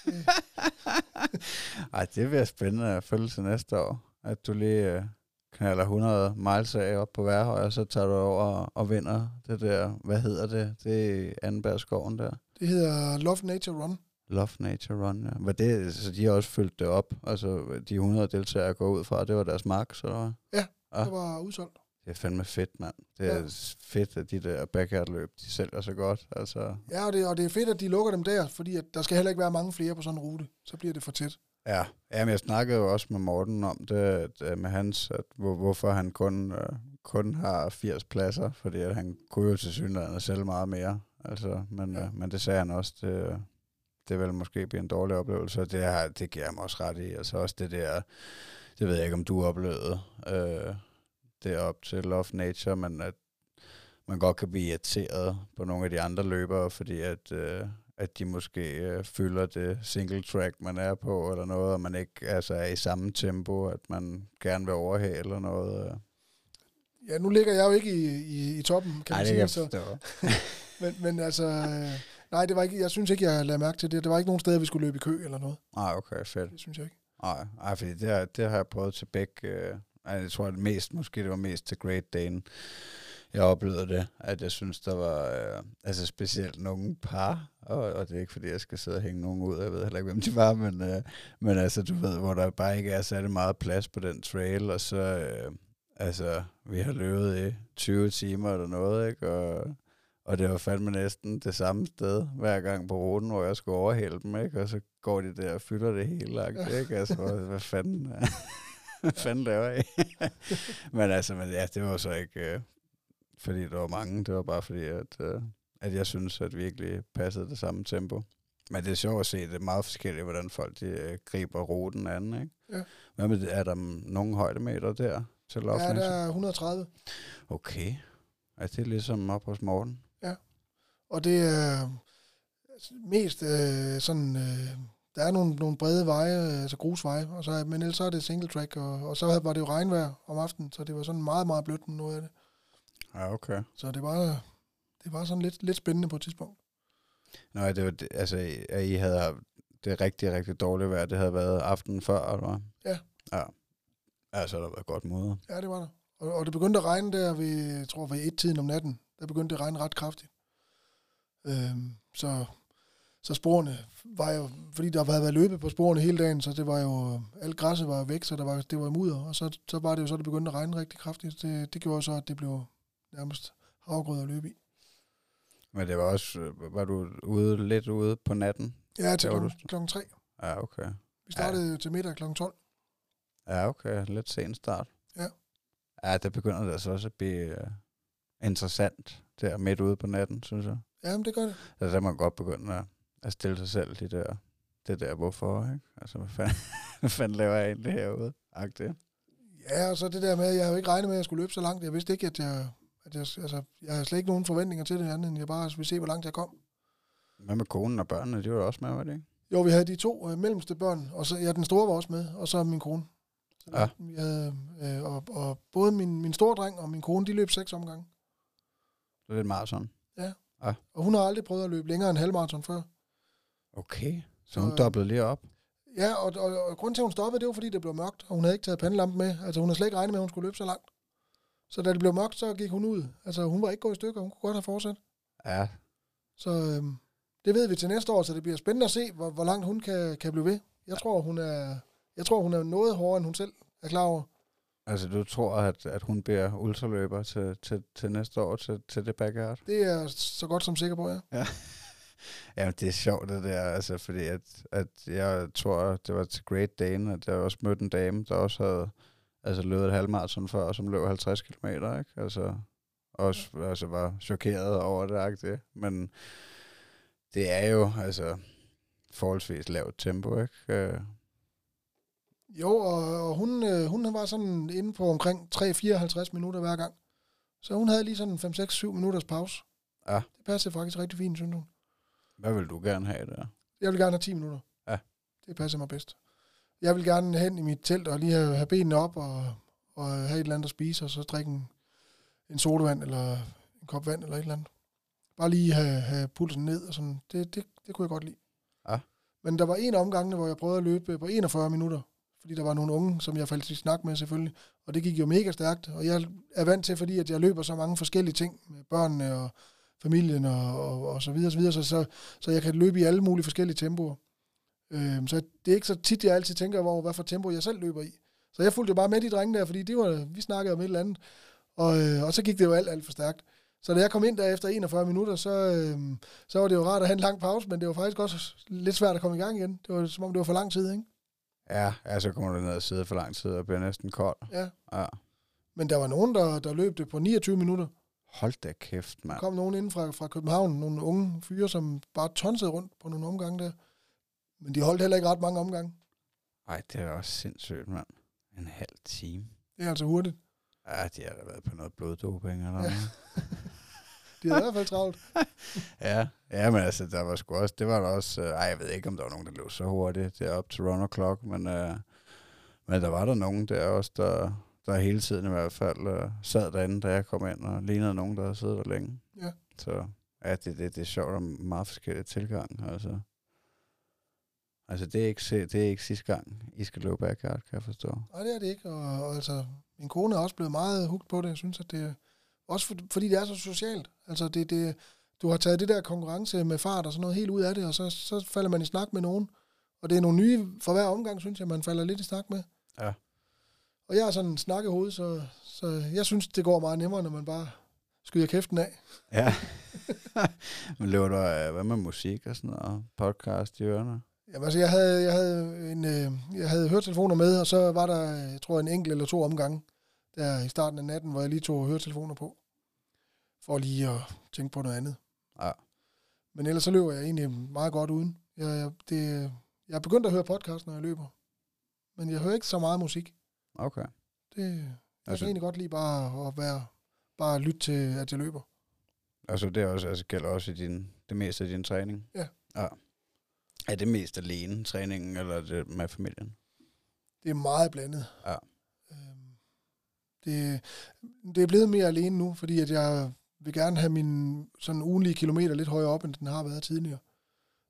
Ej, det bliver spændende at følge til næste år. At du lige knaller 100 miles af op på værhøj, og så tager du over og vinder det der, hvad hedder det? Det er Andenbergskoven der. Det hedder Love Nature Run. Love Nature Run, ja. Var det, så de har også fyldt det op? Altså, de 100 deltagere går ud fra, det var deres mark, så var? Ja, ah. det var udsolgt. Det er fandme fedt, mand. Det er ja. fedt, at de der backyard-løb, de sælger så godt. Altså. Ja, og det, og det er fedt, at de lukker dem der, fordi at der skal heller ikke være mange flere på sådan en rute. Så bliver det for tæt. Ja, men jeg snakkede jo også med Morten om det, at, øh, med hans, at hvor, hvorfor han kun, uh, kun har 80 pladser, fordi at han kunne jo til synligheden selv meget mere. Altså, men, ja. uh, men det sagde han også, det, det vil måske blive en dårlig oplevelse, og det, her, det giver jeg mig også ret i. Altså også det der, det ved jeg ikke, om du oplevede, uh, det op til Love Nature, men at man godt kan blive irriteret på nogle af de andre løbere, fordi at, øh, at de måske øh, fylder det single track, man er på, eller noget, og man ikke altså, er i samme tempo, at man gerne vil overhale eller noget. Øh. Ja, nu ligger jeg jo ikke i, i, i toppen, kan man sige. Så. men, men altså, øh, nej, det var ikke, jeg synes ikke, jeg lagde mærke til det. Det var ikke nogen steder, vi skulle løbe i kø eller noget. Nej, okay, fedt. Det synes jeg ikke. Nej, nej fordi det har, det har jeg prøvet til begge, øh, jeg tror, at mest, måske det var mest til Great Dane, jeg oplevede det, at jeg synes, der var øh, altså specielt nogle par, og, og det er ikke fordi, jeg skal sidde og hænge nogen ud, jeg ved heller ikke, hvem de var, men, øh, men altså, du ved, hvor der bare ikke er særlig meget plads på den trail, og så, øh, altså, vi har løbet i 20 timer eller noget, ikke, og, og det var fandme næsten det samme sted hver gang på ruten, hvor jeg skulle overhælde dem, ikke, og så går de der og fylder det hele, ikke, altså, hvad fanden... Øh? Fanden laver I? men altså, men ja, det var så ikke, øh, fordi der var mange. Det var bare fordi, at, øh, at jeg synes, at virkelig passede det samme tempo. Men det er sjovt at se, det er meget forskelligt, hvordan folk de, øh, griber ruten an. Ikke? Ja. Hvad med, er der nogle højdemeter der til Love Ja, der er 130. Okay. Er det ligesom op hos Morten? Ja. Og det er mest øh, sådan... Øh, der er nogle, nogle brede veje, altså grusveje, og så, men ellers så er det single track, og, og så var det jo regnvejr om aftenen, så det var sådan meget, meget blødt noget af det. Ja, okay. Så det var, det var sådan lidt, lidt spændende på et tidspunkt. Nå, det var, altså, at I havde det rigtig, rigtig dårlige vejr, det havde været aftenen før, eller hvad? Ja. Ja. Ja, så der var godt mod. Ja, det var der. Og, og det begyndte at regne der ved, jeg tror, ved et-tiden om natten. Der begyndte det at regne ret kraftigt. Øhm, så så sporene var jo, fordi der havde været løbet på sporene hele dagen, så det var jo, alt græsset var væk, så der var, det var mudder, og så, så var det jo så, det begyndte at regne rigtig kraftigt. Det, det gjorde så, at det blev nærmest havgrød at løbe i. Men det var også, var du ude lidt ude på natten? Ja, til klokken, klokken 3. Ja, okay. Vi startede ja. til middag klokken 12. Ja, okay. Lidt sen start. Ja. Ja, det begynder det altså også at blive uh, interessant der midt ude på natten, synes jeg. Jamen, det gør det. Altså, der må man godt begynde at at stille sig selv de der, det der hvorfor, ikke? Altså, hvad fanden, hvad fanden laver jeg egentlig herude? Agtigt. Ja, og så det der med, at jeg har jo ikke regnet med, at jeg skulle løbe så langt. Jeg vidste ikke, at jeg, at jeg, altså, jeg har slet ikke nogen forventninger til det andet, end jeg bare vil se, hvor langt jeg kom. Hvad med konen og børnene? De var også med, var det ikke? Jo, vi havde de to øh, mellemste børn, og så, ja, den store var også med, og så min kone. Så ja. Vi havde, øh, og, og, både min, min store dreng og min kone, de løb seks omgange. Det er lidt maraton. Ja. ja. Og hun har aldrig prøvet at løbe længere end halvmaraton før. Okay, så hun doblede lige op? Ja, og, og, og grunden til, at hun stoppede, det var, fordi det blev mørkt, og hun havde ikke taget pandelampen med. Altså, hun havde slet ikke regnet med, at hun skulle løbe så langt. Så da det blev mørkt, så gik hun ud. Altså, hun var ikke gået i stykker, hun kunne godt have fortsat. Ja. Så øhm, det ved vi til næste år, så det bliver spændende at se, hvor, hvor langt hun kan, kan blive ved. Jeg tror, hun er, jeg tror, hun er noget hårdere, end hun selv er klar over. Altså, du tror, at, at hun bliver ultraløber til, til, til næste år, til, til det backyard? Det er jeg så godt som sikker på, ja. Ja. Ja, det er sjovt det der, altså, fordi at, at jeg tror, det var til Great Dane, at jeg også mødte en dame, der også havde altså løbet et halvmarathon før, som løb 50 km, ikke? Altså, også ja. altså, var chokeret over det, ikke? Men det er jo, altså, forholdsvis lavt tempo, ikke? Øh. Jo, og, og hun, øh, hun var sådan inde på omkring 3-54 minutter hver gang. Så hun havde lige sådan 5-6-7 minutters pause. Ja. Det passede faktisk rigtig fint, synes hun. Hvad vil du gerne have der? Jeg vil gerne have 10 minutter. Ja. Det passer mig bedst. Jeg vil gerne hen i mit telt og lige have, have benene op og, og have et eller andet at spise, og så drikke en, en sodavand eller en kop vand eller et eller andet. Bare lige have, have pulsen ned og sådan. Det, det, det kunne jeg godt lide. Ja. Men der var en omgang, hvor jeg prøvede at løbe på 41 minutter, fordi der var nogle unge, som jeg faldt i snak med selvfølgelig, og det gik jo mega stærkt, og jeg er vant til, fordi at jeg løber så mange forskellige ting med børnene og familien og, og, og så videre, så, videre så, så, så jeg kan løbe i alle mulige forskellige tempoer. Øhm, så det er ikke så tit, jeg altid tænker over, hvad for tempo jeg selv løber i. Så jeg fulgte jo bare med de drenge der, fordi det var, vi snakkede om et eller andet, og, øh, og så gik det jo alt, alt for stærkt. Så da jeg kom ind der efter 41 minutter, så, øh, så var det jo rart at have en lang pause, men det var faktisk også lidt svært at komme i gang igen. Det var som om, det var for lang tid, ikke? Ja, ja så kommer du ned og sidde for lang tid og bliver næsten kold. Ja. ja. Men der var nogen, der, der løb det på 29 minutter. Hold da kæft, mand. Der kom nogen inden fra, fra København, nogle unge fyre, som bare tonsede rundt på nogle omgange der. Men de holdt heller ikke ret mange omgange. Nej, det er også sindssygt, mand. En halv time. Det er altså hurtigt. Ja, de har da været på noget bloddoping eller noget. de har i hvert fald travlt. ja, ja, men altså, der var sgu også, det var der også, øh, ej, jeg ved ikke, om der var nogen, der løb så hurtigt op til run clock, men, øh, men der var der nogen der også, der, der hele tiden i hvert fald øh, sad derinde, da jeg kom ind, og lignede nogen, der havde siddet der længe. Ja. Så ja, det, det, det er sjovt, og meget forskellige tilgang, altså. Altså, det er ikke, det er ikke sidste gang, I skal løbe backyard, kan jeg forstå. Nej, det er det ikke. Og, og altså, min kone er også blevet meget hugt på det. Jeg synes, at det også for, fordi det er så socialt. Altså, det, det, du har taget det der konkurrence med fart og sådan noget helt ud af det, og så, så falder man i snak med nogen. Og det er nogle nye for hver omgang, synes jeg, man falder lidt i snak med. Ja. Og jeg er sådan en snakkehoved, så, så jeg synes, det går meget nemmere, når man bare skyder kæften af. Ja. Men løber du, øh, hvad med musik og sådan noget? Podcast i ørerne? Jamen altså, jeg havde, jeg havde, en, øh, jeg havde høretelefoner med, og så var der, jeg tror, en enkelt eller to omgange, der i starten af natten, hvor jeg lige tog høretelefoner på, for lige at tænke på noget andet. Ja. Men ellers så løber jeg egentlig meget godt uden. Jeg, jeg, det, jeg er begyndt at høre podcast, når jeg løber. Men jeg hører ikke så meget musik. Okay. Det, jeg altså, kan egentlig godt lide bare at være, bare lytte til, at jeg løber. Altså det er også, altså, gælder også i din, det meste af din træning? Ja. ja. Er det mest alene træningen, eller er det med familien? Det er meget blandet. Ja. Øhm, det, det er blevet mere alene nu, fordi at jeg vil gerne have min sådan ugenlige kilometer lidt højere op, end den har været tidligere.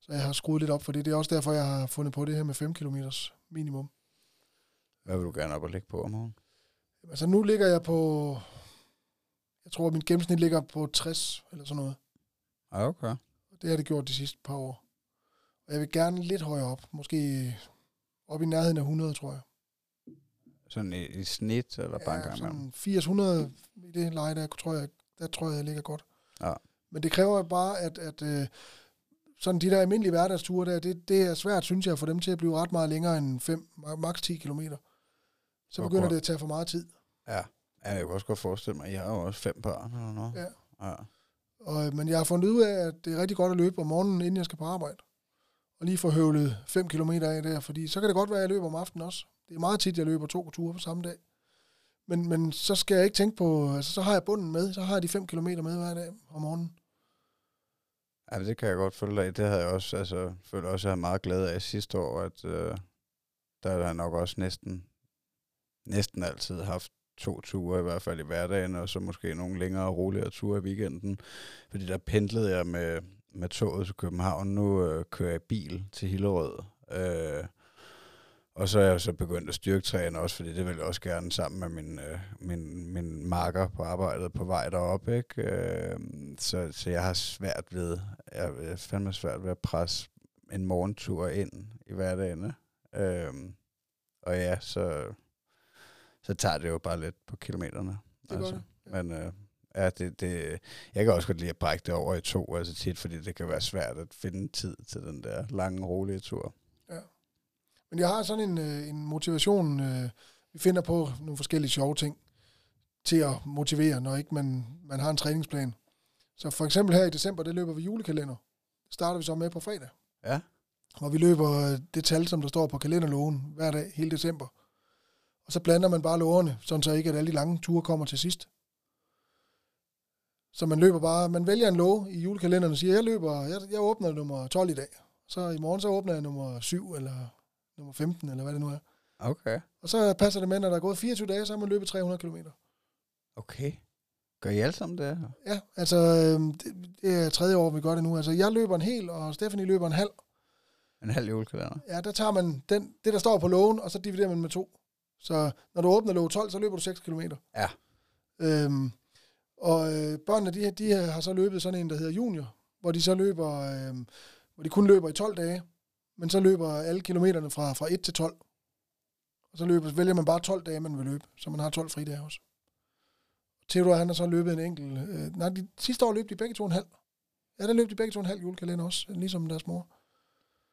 Så jeg har skruet lidt op for det. Det er også derfor, jeg har fundet på det her med 5 km minimum. Hvad vil du gerne op og lægge på om morgenen? Altså nu ligger jeg på, jeg tror, at min gennemsnit ligger på 60 eller sådan noget. Ja, okay. Det har det gjort de sidste par år. Og jeg vil gerne lidt højere op. Måske op i nærheden af 100, tror jeg. Sådan i, i snit, eller bare ja, en gang sådan 80-100 i det leje, der tror jeg, der tror jeg, jeg ligger godt. Ja. Men det kræver bare, at, at øh, sådan de der almindelige hverdagsture der, det, det er svært, synes jeg, få dem til at blive ret meget længere end 5, maks 10 km. Så begynder godt. det at tage for meget tid. Ja. ja, jeg kan også godt forestille mig, jeg har jo også fem børn eller noget. Ja. ja. Og, øh, men jeg har fundet ud af, at det er rigtig godt at løbe om morgenen, inden jeg skal på arbejde. Og lige få høvlet 5 km af der, fordi så kan det godt være, at jeg løber om aftenen også. Det er meget tit, jeg løber to ture på samme dag. Men, men så skal jeg ikke tænke på, altså så har jeg bunden med, så har jeg de 5 km med hver dag om morgenen. Ja, det kan jeg godt følge dig. Det havde jeg også, altså, følte også, at jeg havde meget glæde af sidste år, at øh, der har jeg nok også næsten, næsten altid haft to ture, i hvert fald i hverdagen, og så måske nogle længere og roligere ture i weekenden. Fordi der pendlede jeg med, med toget til København. Nu øh, kører jeg bil til Hillerød. Øh, og så er jeg så begyndt at styrketræne også, fordi det vil jeg også gerne sammen med min, øh, min, min marker på arbejdet på vej derop. Ikke? Øh, så, så jeg har svært ved, jeg er fandme svært ved at presse en morgentur ind i hverdagen. Øh, og ja, så, så tager det jo bare lidt på kilometerne. Det. Ja. Men øh, ja, det, det, jeg kan også godt lide at brække det over i to, altså tit, fordi det kan være svært at finde tid til den der lange, rolige tur. Men jeg har sådan en, øh, en motivation, øh, vi finder på nogle forskellige sjove ting til at motivere, når ikke man, man har en træningsplan. Så for eksempel her i december, det løber vi julekalender. Det starter vi så med på fredag. Ja. Hvor vi løber det tal, som der står på kalenderlågen hver dag, hele december. Og så blander man bare lågerne, sådan så ikke at alle de lange ture kommer til sidst. Så man løber bare, man vælger en låge i julekalenderen og siger, jeg løber, jeg, jeg åbner nummer 12 i dag. Så i morgen så åbner jeg nummer 7 eller nummer 15, eller hvad det nu er. Okay. Og så passer det med, når der er gået 24 dage, så har man løbet 300 km. Okay. Gør I alle sammen det? Ja, altså øhm, det, det er tredje år, vi gør det nu. Altså jeg løber en hel, og Stephanie løber en halv. En halv julekalender? Ja, der tager man den, det, der står på lågen, og så dividerer man med to. Så når du åbner låge 12, så løber du 6 km. Ja. Øhm, og øh, børnene, de, de har så løbet sådan en, der hedder junior, hvor de så løber, øh, hvor de kun løber i 12 dage, men så løber alle kilometerne fra, fra 1 til 12. Og så løber, vælger man bare 12 dage, man vil løbe, så man har 12 fridage også. Theodor, han har så løbet en enkelt... Øh, nej, de, sidste år løb de begge to en halv. Ja, der løb de begge to en halv julekalender også, ligesom deres mor.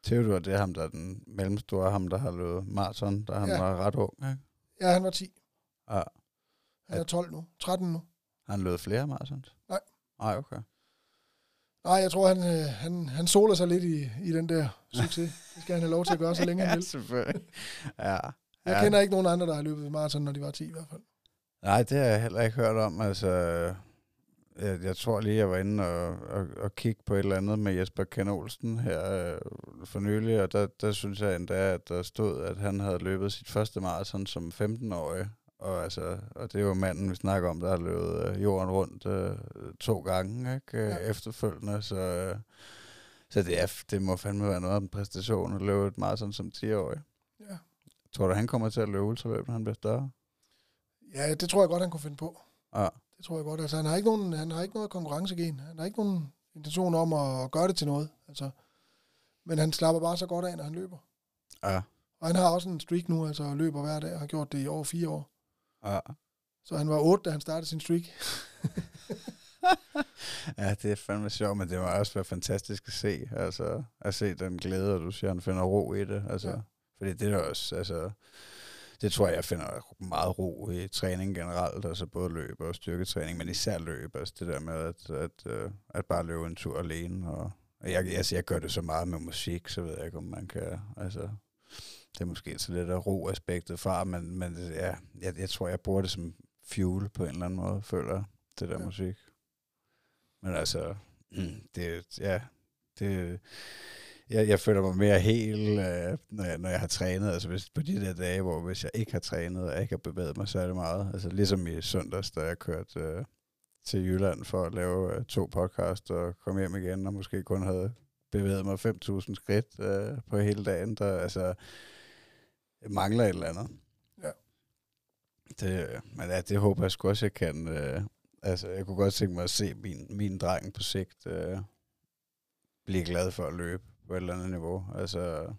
Theodor, det er ham, der er den mellemstore, ham, der har løbet maraton, der han Ja. var ret ung, ikke? Ja, han var 10. Ja. Han er 12 nu. 13 nu. Har han løbet flere maratons? Nej. Nej, okay. Nej, jeg tror, han, øh, han, han soler sig lidt i, i den der succes. Det skal han have lov til at gøre, så længe han ja, vil. selvfølgelig. Ja. Jeg ja. kender ikke nogen andre, der har løbet maraton, når de var 10 i hvert fald. Nej, det har jeg heller ikke hørt om. Altså, jeg, jeg tror lige, jeg var inde og, og, og kigge på et eller andet med Jesper Ken Olsen her øh, for nylig, og der, der synes jeg endda, at der stod, at han havde løbet sit første maraton som 15-årig. Og, altså, og det er jo manden, vi snakker om, der har løbet øh, jorden rundt øh, to gange ikke? Øh, Ja. efterfølgende. Så, øh, så det, er, det må fandme være noget af en præstation at løbe et maraton som 10-årig. Ja. Tror du, han kommer til at løbe ultraløb, når han bliver større? ja, det tror jeg godt, han kunne finde på. Ja. Det tror jeg godt. Altså, han har ikke, nogen, han har ikke noget konkurrencegen. Han har ikke nogen intention om at gøre det til noget. Altså, men han slapper bare så godt af, når han løber. Ja. Og han har også en streak nu, altså løber hver dag, og har gjort det i over fire år. Ja. Så han var 8, da han startede sin streak. Ja, det er fandme sjovt, men det må også være fantastisk at se, altså at se den glæde, og du siger, han finder ro i det, altså, Ja. fordi det er også, altså, det tror jeg, jeg finder meget ro i træning generelt, altså både løb og styrketræning, men især løb, altså det der med at, at, øh, at bare løbe en tur alene, og og jeg, altså, jeg gør det så meget med musik, så ved jeg ikke, om man kan, altså, det er måske så lidt af ro-aspektet fra, men, men ja, jeg, jeg tror, jeg bruger det som fuel på en eller anden måde, føler jeg, det der Ja. musik. Men altså, det, ja, det, jeg, jeg føler mig mere helt, øh, når, jeg, når jeg har trænet. Altså hvis, på de der dage, hvor hvis jeg ikke har trænet, og ikke har bevæget mig særlig meget. Altså ligesom i søndags, da jeg kørte øh, til Jylland for at lave øh, to podcast og komme hjem igen, og måske kun havde bevæget mig 5.000 skridt øh, på hele dagen. Der, altså, jeg mangler et eller andet. Ja. Det, men ja, det håber jeg sgu også, jeg kan... Øh, altså, jeg kunne godt tænke mig at se min, min dreng på sigt øh, blive glad for at løbe på et eller andet niveau. Altså,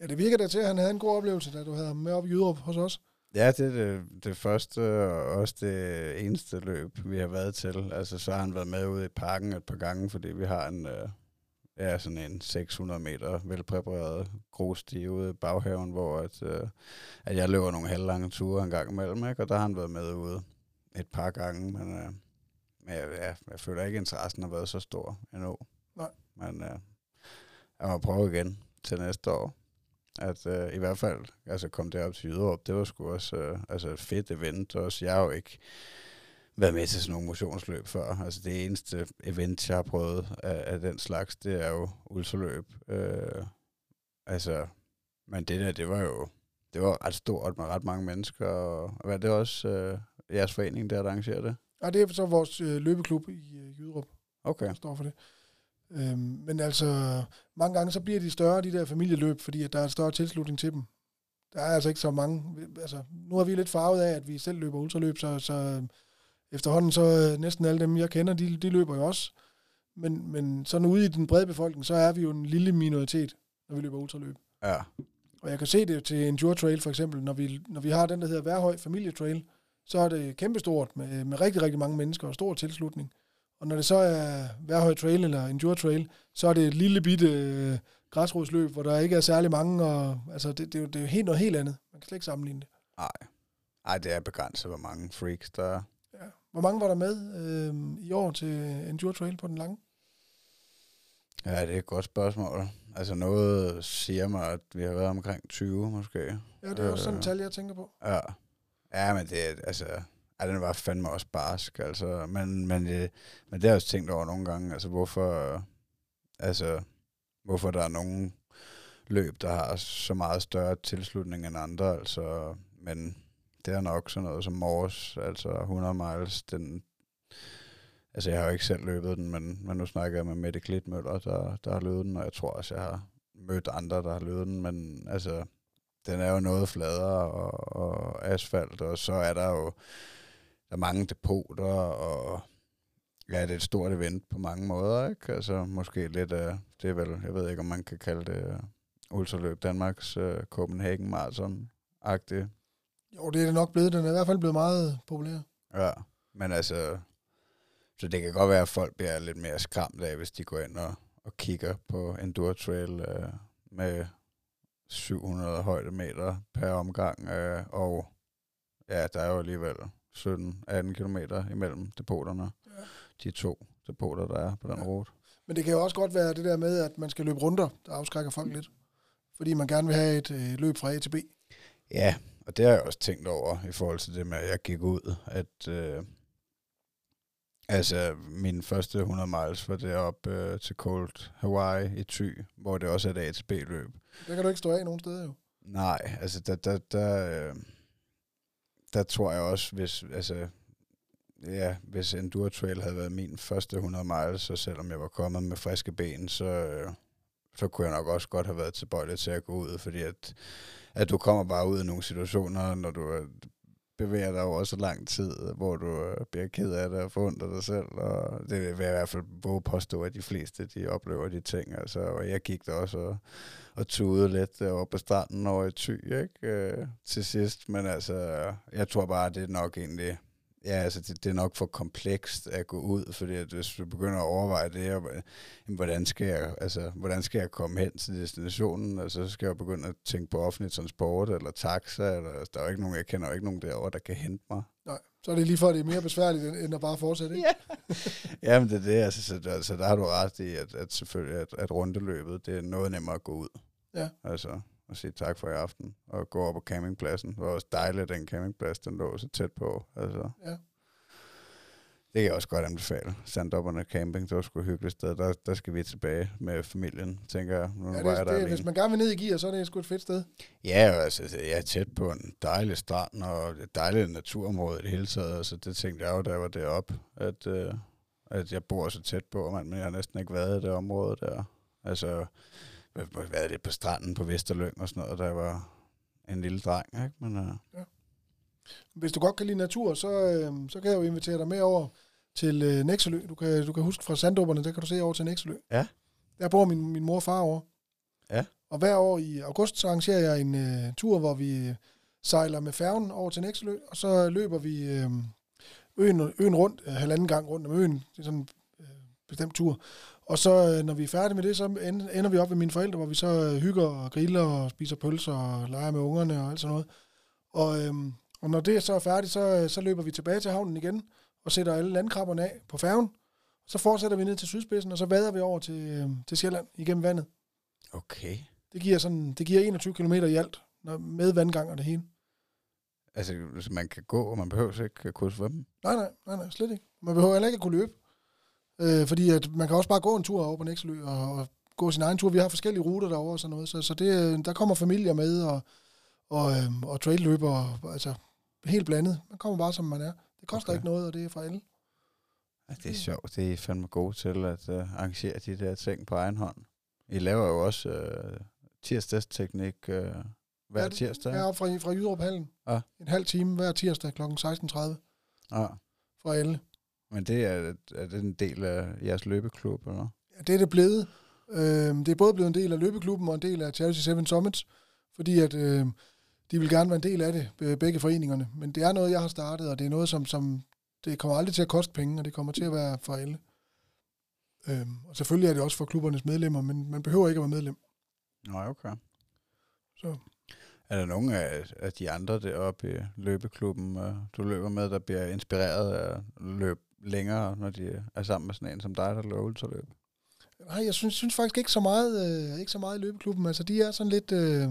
Ja, det virker da til, at han havde en god oplevelse, da du havde ham med op i Jyderup hos os. ja, det er det, det første og også det eneste løb, vi har været til. Altså, så har han været med ude i parken et par gange, fordi vi har en, øh, ja, sådan en 600 meter velpræpareret grussti ude i baghaven, hvor at, øh, at jeg løber nogle halvlange ture en gang imellem, ikke? og der har han været med ude et par gange, men, øh, men jeg, ja, jeg føler ikke, at interessen har været så stor endnu. Nej. Men øh, jeg må prøve igen til næste år. At øh, i hvert fald altså kom derop til Jyderup, det var sgu også øh, altså et fedt event. Også. Jeg har jo ikke været med til sådan nogle motionsløb før. Altså det eneste event, jeg har prøvet af, af den slags, det er jo ultraløb. Øh, altså, men det der, det var jo det var ret stort med ret mange mennesker. Og, og hvad er det også øh, jeres forening, der arrangerer det? Ja, det er så vores øh, løbeklub i øh, Jyderup, Okay. der står for det. Øhm, men altså, mange gange så bliver de større, de der familieløb, fordi at der er større tilslutning til dem. Der er altså ikke så mange. Altså, nu er vi lidt farvet af, at vi selv løber ultraløb, så, så øh, efterhånden så øh, næsten alle dem, jeg kender, de, de løber jo også. Men, men sådan ude i den brede befolkning, så er vi jo en lille minoritet, når vi løber ultraløb. Ja. Og jeg kan se det til Endure Trail for eksempel, når vi, når vi har den, der hedder Værhøj Familietrail, så er det kæmpestort med, med rigtig, rigtig mange mennesker og stor tilslutning. Og når det så er Værhøj Trail eller Endure Trail, så er det et lille bitte øh, græsrodsløb, hvor der ikke er særlig mange, og altså det, det, er jo, det er jo helt noget helt andet. Man kan slet ikke sammenligne det. Nej. Ej, det er begrænset, hvor mange freaks der er. Ja. Hvor mange var der med øh, i år til Endure Trail på den lange? Ja, det er et godt spørgsmål. Altså noget siger mig, at vi har været omkring 20 måske. Ja, det er også sådan et tal, jeg tænker på. Ja. Ja, men det er, altså, ja, den var fandme også barsk, altså, men, men, det, men det har jeg også tænkt over nogle gange, altså hvorfor, altså, hvorfor der er nogen løb, der har så meget større tilslutning end andre, altså, men det er nok sådan noget som Mors, altså 100 miles, den, altså jeg har jo ikke selv løbet den, men, men nu snakker jeg med Mette Klitmøller, der, der har løbet den, og jeg tror også, jeg har mødt andre, der har løbet den, men altså, den er jo noget fladere og, og asfalt, og så er der jo der er mange depoter, og ja, det er et stort event på mange måder, ikke? Altså måske lidt af, det er vel, jeg ved ikke, om man kan kalde det Ultraløb Danmarks uh, Copenhagen Marathon-agtigt. Jo, det er det nok blevet. Den er i hvert fald blevet meget populær. Ja, men altså, så det kan godt være, at folk bliver lidt mere skræmt af, hvis de går ind og, og kigger på Enduro Trail uh, med 700 højdemeter per omgang, uh, og ja, der er jo alligevel 17-18 km imellem depoterne. Ja. De to depoter, der er på den ja. rute. Men det kan jo også godt være det der med, at man skal løbe runder, der afskrækker folk lidt. Fordi man gerne vil have et øh, løb fra A til B. Ja, og det har jeg også tænkt over i forhold til det med, at jeg gik ud, at øh, altså min første 100 miles var deroppe øh, til Cold Hawaii i Thy, hvor det også er et A til B løb. Der kan du ikke stå af nogen steder jo. Nej, altså der, der, der, øh, der tror jeg også, hvis, altså, ja, hvis Enduro Trail havde været min første 100 miles, så selvom jeg var kommet med friske ben, så, så kunne jeg nok også godt have været tilbøjelig til at gå ud, fordi at, at du kommer bare ud i nogle situationer, når du øh, bevæger dig over så lang tid, hvor du øh, bliver ked af det og forundrer dig selv, og det vil jeg i hvert fald våge påstå, at de fleste, de oplever de ting, altså, og jeg gik der også og, og tude lidt derovre på stranden over i Thy, ikke, øh, til sidst, men altså, jeg tror bare, det er nok egentlig, Ja, altså det, det er nok for komplekst at gå ud, fordi at hvis du begynder at overveje det her, hvordan skal jeg, altså, hvordan skal jeg komme hen til destinationen, altså så skal jeg begynde at tænke på offentlig transport, eller taxa, eller altså, der er jo ikke nogen, jeg kender jo ikke nogen derovre, der kan hente mig. Nej, så er det lige for, at det er mere besværligt, end at bare fortsætte, ikke? Ja, Jamen det er det, altså, så, altså der har du ret i, at, at selvfølgelig, at, at rundeløbet, det er noget nemmere at gå ud. Ja. Altså, og sige tak for i aften, og gå op på campingpladsen. Det var også dejligt, at den campingplads, den lå så tæt på. Altså. Ja. Det kan jeg også godt anbefale. Sandopperne Camping, det var sgu et hyggeligt sted. Der, der skal vi tilbage med familien, tænker jeg. Nu ja, det, jeg det, hvis man gerne vil ned i gear, så er det sgu et fedt sted. Ja, altså, jeg er tæt på en dejlig strand og et dejligt naturområde i det hele taget. Altså, det tænkte jeg jo, da jeg var deroppe, at, øh, at jeg bor så tæt på, men jeg har næsten ikke været i det område der. Altså, været lidt på stranden på Vesterløng og sådan noget, da jeg var en lille dreng, ikke? Men, uh... ja. Hvis du godt kan lide natur, så, øh, så kan jeg jo invitere dig med over til øh, Nexølø. Du kan, du kan huske fra Sanddåberne, der kan du se over til Nexølø. Ja. Der bor min, min mor og far over. Ja. Og hver år i august, så arrangerer jeg en øh, tur, hvor vi sejler med færgen over til Nexølø, og så løber vi øh, øen, øen rundt, øh, halvanden gang rundt om øen. Det er sådan en øh, bestemt tur. Og så, øh, når vi er færdige med det, så ender vi op ved mine forældre, hvor vi så øh, hygger og griller og spiser pølser og leger med ungerne og alt sådan noget. Og, øhm, og når det så er færdigt, så, øh, så løber vi tilbage til havnen igen og sætter alle landkrabberne af på færgen. Så fortsætter vi ned til sydspidsen, og så vader vi over til, øhm, til Sjælland igennem vandet. Okay. Det giver, sådan, det giver 21 km i alt, når, med vandgang og det hele. Altså, man kan gå, og man behøver ikke at kunne svømme? Nej, nej, nej, nej, slet ikke. Man behøver heller ikke at kunne løbe. Øh, fordi at man kan også bare gå en tur over på Nækselø og, og gå sin egen tur. Vi har forskellige ruter derovre og sådan noget. Så, så det, øh, der kommer familier med og, og, øh, og trailløber, altså helt blandet. Man kommer bare som man er. Det koster okay. ikke noget, og det er for alle. Ja, det er sjovt. Det er fandme gode til at uh, arrangere de der ting på egen hånd. I laver jo også uh, tirsdagsteknik uh, hver ja, tirsdag. Ja, fra, fra Jyderup Hallen. Ja. En halv time hver tirsdag kl. 16.30. Ja. For alle. Men det er, er det en del af jeres løbeklub, eller Ja, det er det blevet. Øh, det er både blevet en del af løbeklubben og en del af Charity 7 Summits, fordi at øh, de vil gerne være en del af det, begge foreningerne. Men det er noget, jeg har startet, og det er noget, som, som det kommer aldrig til at koste penge, og det kommer til at være for alle. Øh, og selvfølgelig er det også for klubbernes medlemmer, men man behøver ikke at være medlem. Nej, okay. Så. Er der nogen af, af de andre deroppe i løbeklubben, øh, du løber med, der bliver inspireret af at løbe længere, når de er sammen med sådan en som dig, der løber ultraløb? Nej, jeg synes, synes faktisk ikke så meget, øh, ikke så meget i løbeklubben. Altså, de er sådan lidt... Øh,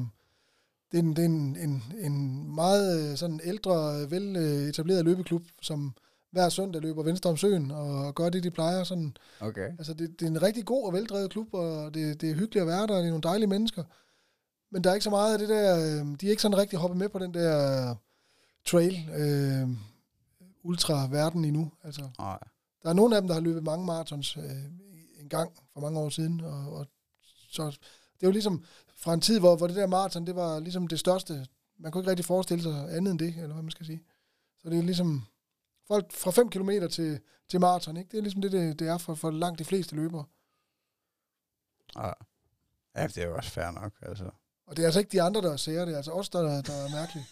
det er en, det er en, en, en meget øh, sådan ældre, vel etableret løbeklub, som hver søndag løber Venstre om søen og gør det, de plejer. Sådan. Okay. Altså, det, det er en rigtig god og veldrevet klub, og det, det er hyggeligt at være der, og det er nogle dejlige mennesker. Men der er ikke så meget af det der... Øh, de er ikke sådan rigtig hoppet med på den der trail øh, ultra-verden endnu. Altså, Nej. Der er nogle af dem, der har løbet mange marathons øh, en gang for mange år siden, og, og så det er jo ligesom fra en tid, hvor, hvor det der maraton, det var ligesom det største. Man kunne ikke rigtig forestille sig andet end det, eller hvad man skal sige. Så det er ligesom folk fra 5 km til, til maraton, ikke? Det er ligesom det, det, det er for, for langt de fleste løbere. Ja. ja, det er jo også fair nok, altså. Og det er altså ikke de andre, der ser det, altså os, der, der er mærkelige.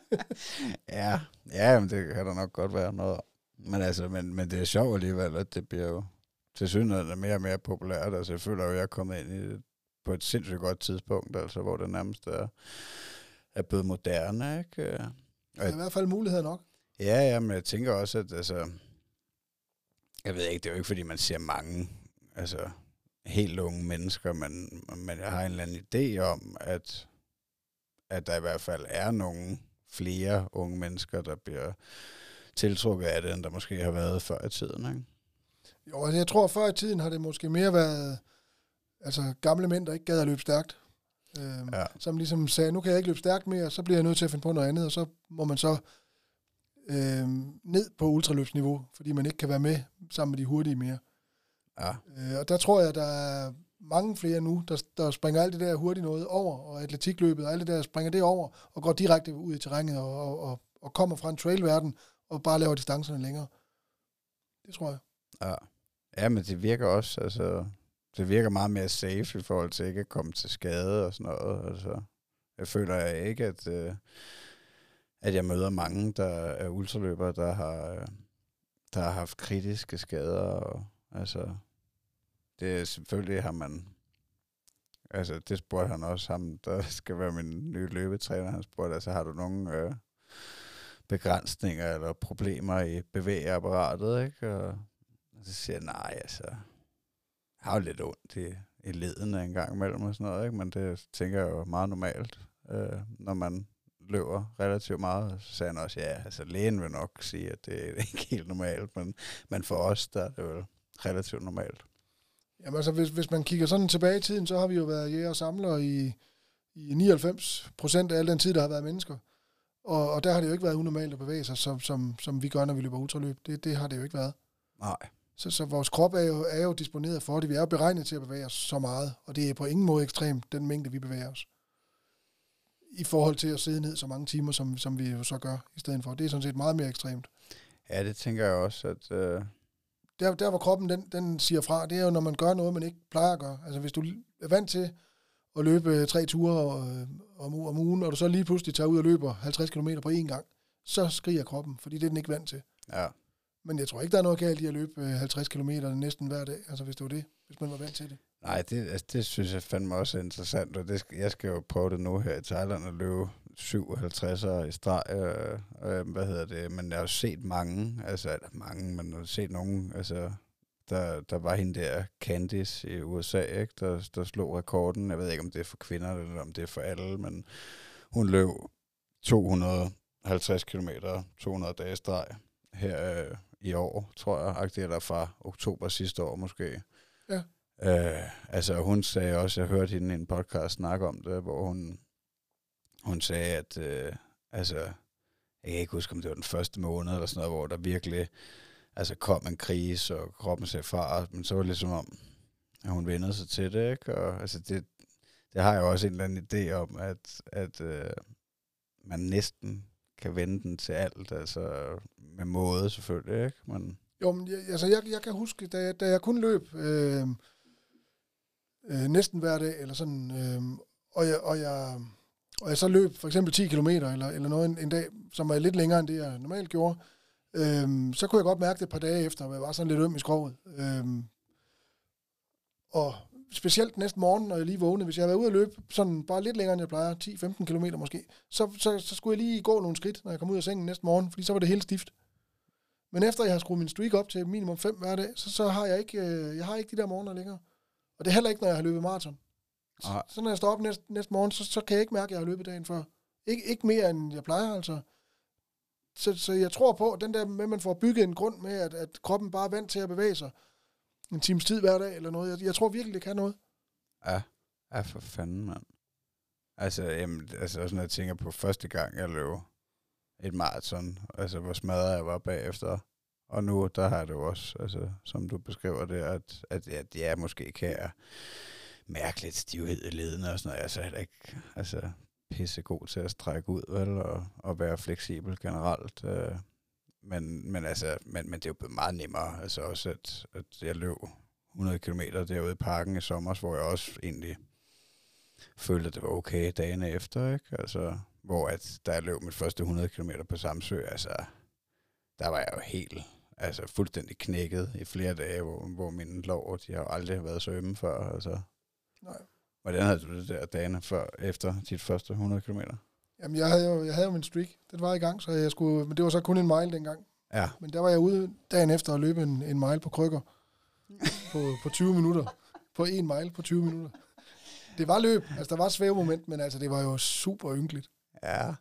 ja, ja men det kan der nok godt være noget Men, altså, men, men det er sjovt alligevel, at det bliver jo til synligheden mere og mere populært. Altså, jeg føler jo, at jeg er kommet ind i det på et sindssygt godt tidspunkt, altså, hvor det nærmest er, er blevet moderne, ikke? Og det er i hvert fald mulighed nok. Ja, ja, men jeg tænker også, at altså, jeg ved ikke, det er jo ikke, fordi man ser mange, altså, helt unge mennesker, men, men jeg har en eller anden idé om, at, at der i hvert fald er nogle flere unge mennesker, der bliver tiltrukket af det, end der måske har været før i tiden, ikke? Jo, altså jeg tror, før i tiden har det måske mere været altså gamle mænd, der ikke gad at løbe stærkt. Øhm, ja. Som ligesom sagde, nu kan jeg ikke løbe stærkt mere, så bliver jeg nødt til at finde på noget andet, og så må man så øhm, ned på ultraløbsniveau, fordi man ikke kan være med sammen med de hurtige mere. Ja. Øh, og der tror jeg, der er mange flere nu, der, der springer alt det der hurtigt noget over, og atletikløbet og alt det der springer det over, og går direkte ud i terrænet og, og, og, og kommer fra en trailverden, og bare laver distancerne længere. Det tror jeg. Ja. Ja, men det virker også, altså, det virker meget mere safe i forhold til ikke at komme til skade og sådan noget. Altså, jeg føler jeg ikke, at, øh, at jeg møder mange, der er ultraløbere, der har, der har haft kritiske skader. Og, altså, det er selvfølgelig har man, altså det spurgte han også ham, der skal være min nye løbetræner, han spurgte, altså har du nogen øh, begrænsninger eller problemer i bevægeapparatet, ikke? Og så siger jeg, nej, altså, jeg har jo lidt ondt i, i ledene en gang imellem og sådan noget, ikke? men det tænker jeg jo meget normalt, øh, når man løber relativt meget. Så sagde han også, ja, altså lægen vil nok sige, at det er ikke helt normalt, men, men for os, der er det jo relativt normalt. Jamen altså, hvis, hvis man kigger sådan tilbage i tiden, så har vi jo været jæger og samler i, i 99 procent af al den tid, der har været mennesker. Og, og der har det jo ikke været unormalt at bevæge sig, som, som, som vi gør, når vi løber ultraløb. Det, det har det jo ikke været. Nej. Så, så vores krop er jo, er jo disponeret for det. Vi er jo beregnet til at bevæge os så meget, og det er på ingen måde ekstremt, den mængde, vi bevæger os. I forhold til at sidde ned så mange timer, som, som vi jo så gør i stedet for. Det er sådan set meget mere ekstremt. Ja, det tænker jeg også, at... Øh der, der hvor kroppen den, den siger fra, det er jo, når man gør noget, man ikke plejer at gøre. Altså hvis du er vant til at løbe tre ture om, om ugen, og du så lige pludselig tager ud og løber 50 km på én gang, så skriger kroppen, fordi det er den ikke vant til. Ja. Men jeg tror ikke, der er noget galt i at løbe 50 km næsten hver dag, altså hvis det var det, hvis man var vant til det. Nej, det, altså, det synes jeg fandme også er interessant, og det jeg skal jo prøve det nu her i Thailand at løbe 57 i streg, øh, øh, hvad hedder det, men jeg har jo set mange, altså mange, men jeg har set nogen, altså der, der var hende der Candice i USA, ikke, der, der slog rekorden. Jeg ved ikke, om det er for kvinder, eller om det er for alle, men hun løb 250 km, 200 dage streg her øh, i år, tror jeg, eller fra oktober sidste år måske. Ja. Øh, altså hun sagde også, jeg hørte hende i en podcast snakke om det, hvor hun, hun sagde, at øh, altså, jeg kan ikke huske, om det var den første måned eller sådan noget, hvor der virkelig altså, kom en krise, og kroppen sagde fra, men så var det ligesom om, at hun vendede sig til det, ikke? Og altså, det, det har jeg også en eller anden idé om, at, at øh, man næsten kan vende den til alt, altså med måde selvfølgelig, ikke? Men jo, men jeg, altså jeg, jeg kan huske, da jeg, da jeg kun løb øh, øh, næsten hver dag, eller sådan, øh, og, jeg, og, jeg, og jeg så løb for eksempel 10 km, eller, eller noget en, en dag, som var lidt længere end det, jeg normalt gjorde, øhm, så kunne jeg godt mærke det et par dage efter, at jeg var sådan lidt øm i skroget. Øhm, og specielt næste morgen, når jeg lige vågnede, hvis jeg havde været ude at løbe sådan bare lidt længere, end jeg plejer, 10-15 km måske, så, så, så skulle jeg lige gå nogle skridt, når jeg kom ud af sengen næste morgen, fordi så var det helt stift. Men efter jeg har skruet min streak op til minimum 5 hver dag, så, så har jeg ikke, øh, jeg har ikke de der morgener længere. Og det er heller ikke, når jeg har løbet maraton. Så, når jeg står op næste, næste morgen, så, så kan jeg ikke mærke, at jeg har løbet dagen før. Ikke, ikke mere, end jeg plejer, altså. Så, så jeg tror på, at den der med, at man får bygget en grund med, at, at kroppen bare er vant til at bevæge sig en times tid hver dag eller noget. Jeg, jeg tror virkelig, det kan noget. Ja, ja for fanden, mand. Altså, jamen, altså også når jeg tænker på første gang, jeg løb et maraton, altså hvor smadret jeg var bagefter. Og nu, der har jeg det jo også, altså, som du beskriver det, at, at, at jeg måske kan mærke mærkeligt stivhed i ledene og sådan noget. Jeg er slet ikke altså, pisse god til at strække ud, vel, og, og være fleksibel generelt. Øh, men, men, altså, men, men det er jo blevet meget nemmere, altså også, at, at jeg løb 100 km derude i parken i sommer, hvor jeg også egentlig følte, at det var okay dagene efter, ikke? Altså, hvor at, da jeg løb mit første 100 km på Samsø, altså, der var jeg jo helt, altså fuldstændig knækket i flere dage, hvor, hvor mine lår, de har jo aldrig været så ømme før, altså. Nej. Hvordan havde du det der dagene før, efter dit første 100 km? Jamen, jeg havde jo, jeg havde jo min streak. Den var i gang, så jeg skulle, men det var så kun en mile dengang. Ja, Men der var jeg ude dagen efter at løbe en, en mile på krykker på, på 20 minutter. På en mile på 20 minutter. Det var løb. Altså, der var svævemoment, men altså, det var jo super ynkeligt. ja.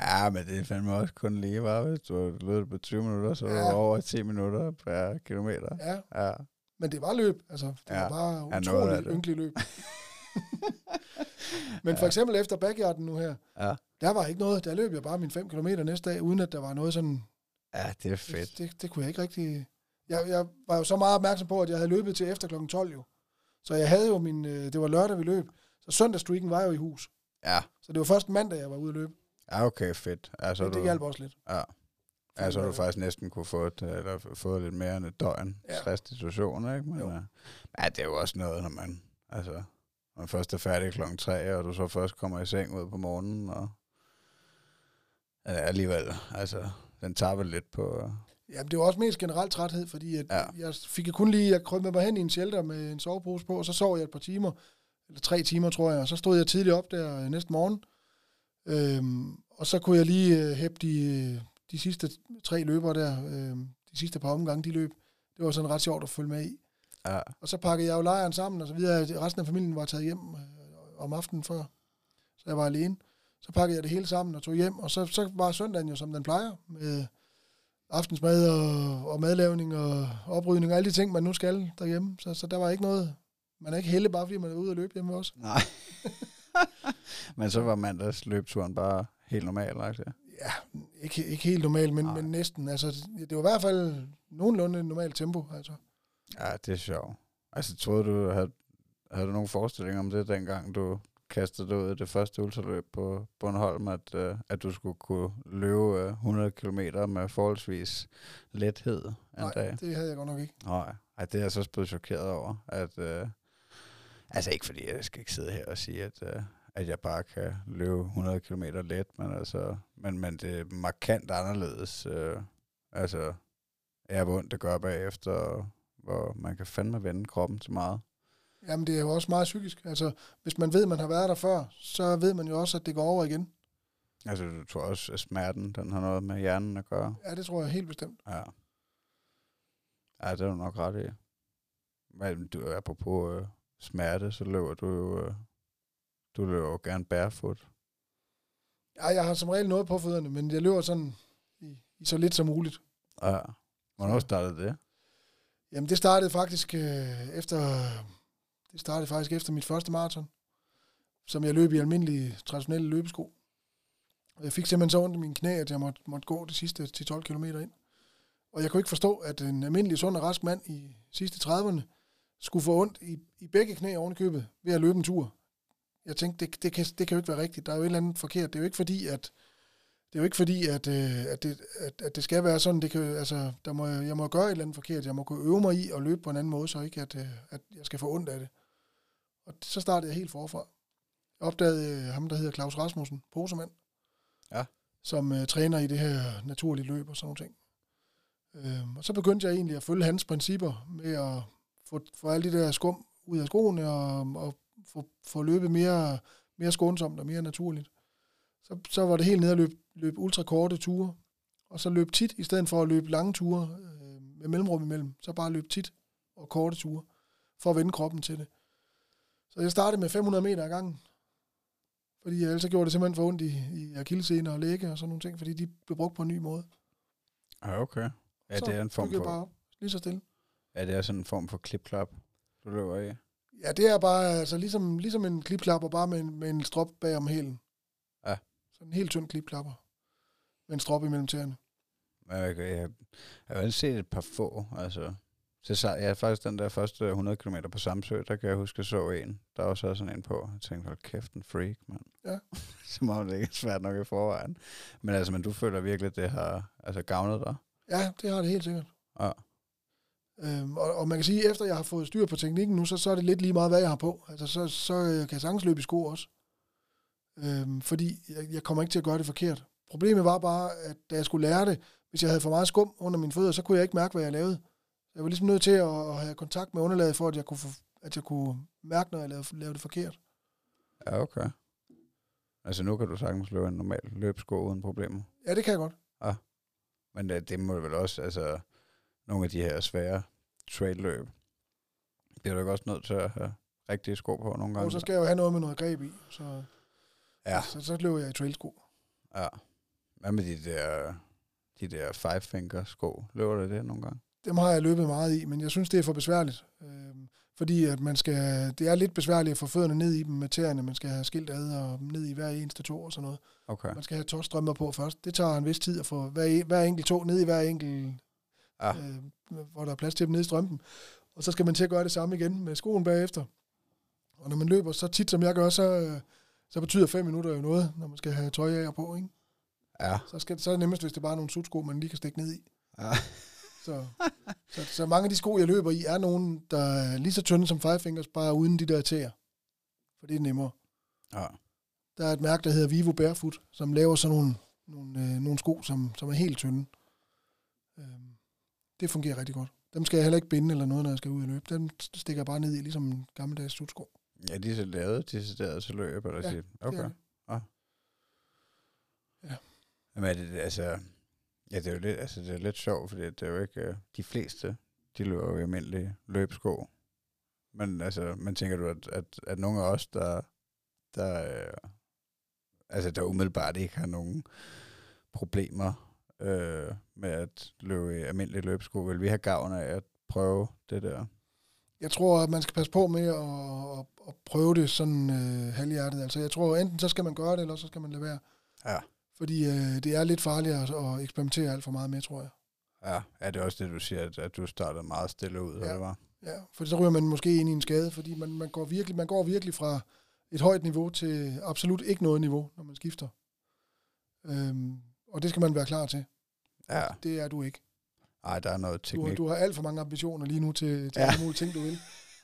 Ja, men det er fandme også kun lige, var, hvis du løb på 20 minutter, så var Ja. det over 10 minutter per kilometer. Ja, Ja, men det var løb. Altså, det Ja. var bare utroligt det. ynkeligt løb. men for eksempel efter backyarden nu her, ja. der var ikke noget. Der løb jeg bare mine 5 km næste dag, uden at der var noget sådan... Ja, det er fedt. Det, det, det kunne jeg ikke rigtig... Jeg, jeg var jo så meget opmærksom på, at jeg havde løbet til efter kl. 12 jo. Så jeg havde jo min... øh, Det var lørdag, vi løb. Så søndagsstreaken var jo i hus. Ja, Så det var først mandag, jeg var ude at løbe. ja okay, fedt. Ja, så Det, du, det hjalp også lidt. Ja. Ja, så du faktisk næsten kunne få, et, eller fået lidt mere end et døgn Ja. restitution, ikke? Men, Jo. øh, ja, det er jo også noget, når man, altså, når man først er færdig klokken tre, og du så først kommer i seng ud på morgenen, og ja, alligevel, altså, den tager vel lidt på, øh, Jamen, det var også mest generelt træthed, fordi at Ja. jeg fik kun lige, jeg krøb mig hen i en shelter med en sovepose på, og så sov jeg et par timer, eller tre timer, tror jeg, og så stod jeg tidligt op der øh, næste morgen, øhm, og så kunne jeg lige øh, hæppe de, øh, de sidste tre løber der, øh, de sidste par omgange, de løb. Det var sådan ret sjovt at følge med i. ja, Og så pakkede jeg jo lejren sammen, og så videre. Resten af familien var taget hjem øh, om aftenen før, så jeg var alene. Så pakkede jeg det hele sammen og tog hjem, og så, så var søndagen jo, som den plejer, med aftensmad og, og madlavning og oprydning og alle de ting, man nu skal derhjemme. Så, så der var ikke noget, man er ikke heldig, bare fordi man er ude og løbe hjemme også. nej. Men så var mandags løbeturen bare helt normal, altså. Ja, ikke, ikke helt normalt, men, Nej. men næsten. Altså, det var i hvert fald nogenlunde normalt tempo. Altså. Ja, det er sjovt. Altså, troede du, havde, havde du nogen forestilling om det, dengang du kastede dig ud i det første ultraløb på Bornholm, at, uh, at du skulle kunne løbe uh, 100 km med forholdsvis lethed en Nej, dag? det havde jeg godt nok ikke. Nej, Ej, det er jeg så blevet chokeret over. At, uh, altså ikke fordi, jeg skal ikke sidde her og sige, at, uh, at jeg bare kan løbe 100 km let, men, altså, men, men det er markant anderledes. Uh, altså, er hvor ondt det gør bagefter, og hvor man kan fandme vende kroppen til meget. Jamen, det er jo også meget psykisk. Altså, hvis man ved, man har været der før, så ved man jo også, at det går over igen. Altså, du tror også, at smerten, den har noget med hjernen at gøre. Ja, det tror jeg helt bestemt. Ja. Ja, det er du nok ret i. Men du, apropos øh, smerte, så løber du jo, øh, du løber jo gerne barefoot. Ja, jeg har som regel noget på fødderne, men jeg løber sådan i, i så lidt som muligt. Ja. Hvornår startede det? Jamen, det startede faktisk øh, efter det startede faktisk efter mit første maraton, som jeg løb i almindelige, traditionelle løbesko. Og jeg fik simpelthen så ondt i mine knæ, at jeg måtte, måtte gå de sidste 10-12 km ind. Og jeg kunne ikke forstå, at en almindelig, sund og rask mand i sidste 30'erne skulle få ondt i, i begge knæ oven i købet ved at løbe en tur. Jeg tænkte, det, det, kan, det kan jo ikke være rigtigt. Der er jo et eller andet forkert. Det er jo ikke fordi, at det er jo ikke fordi, at, øh, at, det, at, at det skal være sådan. Det kan, altså, der må, jeg må gøre et eller andet forkert. Jeg må kunne øve mig i at løbe på en anden måde, så ikke at, øh, at jeg skal få ondt af det. Og så startede jeg helt forfra. Jeg opdagede øh, ham, der hedder Claus Rasmussen, posemand, Ja. som øh, træner i det her naturlige løb og sådan nogle ting. Øhm, og så begyndte jeg egentlig at følge hans principper med at få, få alle de der skum ud af skoene og, og få, få løbet mere, mere skånsomt og mere naturligt. Så, så var det helt ned at løbe, løbe ultrakorte ture, og så løb tit, i stedet for at løbe lange ture øh, med mellemrum imellem, så bare løb tit og korte ture, for at vende kroppen til det. Så jeg startede med 500 meter ad gangen, fordi ellers så gjorde det simpelthen for ondt i, i akillescener og læge og sådan nogle ting, fordi de blev brugt på en ny måde. Ja, okay. Er så det en form jeg for, bare op, lige så stille. er det sådan en form for klip-klap, du løber i? Ja, det er bare altså, ligesom, ligesom en klipklapper, bare med en, med en strop bag om hælen. Ja. Så en helt tynd klipklapper. Med en strop imellem tæerne. Ja, Jeg, jeg, jeg, har jo set et par få, altså. Så så, jeg faktisk den der første 100 km på Samsø, der kan jeg huske, at jeg så en, der også havde sådan en på. Jeg tænkte, hold kæft, en freak, mand. Ja. Som om det ikke er svært nok i forvejen. Men altså, men du føler virkelig, at det har altså, gavnet dig? Ja, det har det helt sikkert. Ja. Øhm, og, og man kan sige, at efter jeg har fået styr på teknikken nu, så, så er det lidt lige meget, hvad jeg har på. Altså, så, så øh, kan jeg sagtens løbe i sko også. Øhm, fordi jeg, jeg kommer ikke til at gøre det forkert. Problemet var bare, at da jeg skulle lære det, hvis jeg havde for meget skum under mine fødder, så kunne jeg ikke mærke, hvad jeg lavede. Jeg var ligesom nødt til at, at have kontakt med underlaget, for at jeg kunne, få, at jeg kunne mærke, når jeg lavede, lavede det forkert. Ja, okay. Altså nu kan du sagtens løbe en normal løbsko uden problemer. Ja, det kan jeg godt. Men det, det må vel også, altså nogle af de her svære trail-løb, bliver du ikke også nødt til at have rigtige sko på nogle gange? Og så skal jeg jo have noget med noget greb i, så, Ja, så, så løber jeg i trailsko. ja. Hvad med de der, de der five finger sko? Løber du det nogle gange? Dem har jeg løbet meget i, men jeg synes, det er for besværligt. Øhm, fordi at man skal, det er lidt besværligt at få fødderne ned i dem med tæerne. Man skal have skilt ad og ned i hver eneste tå og sådan noget. Okay. Man skal have tåstrømper på først. Det tager en vis tid at få hver, hver enkelt tå ned i hver enkelt, Ja. øh, hvor der er plads til dem ned i strømpen. Og så skal man til at gøre det samme igen med skoen bagefter. Og når man løber så tit, som jeg gør, så, øh, så betyder fem minutter jo noget, når man skal have tøj af og på. Ikke? Ja. Så, skal, så er det nemmest, hvis det er bare nogle sutsko, man lige kan stikke ned i. ja. Så, så, så mange af de sko, jeg løber i, er nogen, der er lige så tynde som Five Fingers, bare uden de der tæer. For det er nemmere. ja. Der er et mærke, der hedder Vivo Barefoot, som laver sådan nogle, nogle, øh, nogle sko, som, som er helt tynde. Det fungerer rigtig godt. Dem skal jeg heller ikke binde eller noget, når jeg skal ud og løbe. Dem stikker jeg bare ned i, ligesom en gammeldags sutsko. Ja, de er så lavet, de er så til løb, eller Ja, ja, Det Okay. er det. Men er det, altså, ja, det er jo lidt, altså, det er lidt sjovt, fordi det er jo ikke, øh, de fleste, de løber jo i almindelige løbsko. Men altså, man tænker du, at, at, at nogle af os, der, der, øh, altså, der umiddelbart ikke har nogen problemer øh, med at løbe i almindelige løbsko, vil vi have gavn af at prøve det der? Jeg tror, at man skal passe på med at, at, at prøve det sådan øh, halvhjertet. Altså, jeg tror, enten så skal man gøre det, eller så skal man lade være. Ja. Fordi øh, det er lidt farligt at, eksperimentere alt for meget med, tror jeg. Ja, er det også det, du siger, at, at du startede meget stille ud. Ja. eller hvad? Ja, for så ryger man måske ind i en skade, fordi man, man, går virkelig, man går virkelig fra et højt niveau til absolut ikke noget niveau, når man skifter. Øhm, og det skal man være klar til. Ja, Det er du ikke. ej, der er noget Du, har- teknik. du har alt for mange ambitioner lige nu til, til Ja. alle mulige ting, du vil.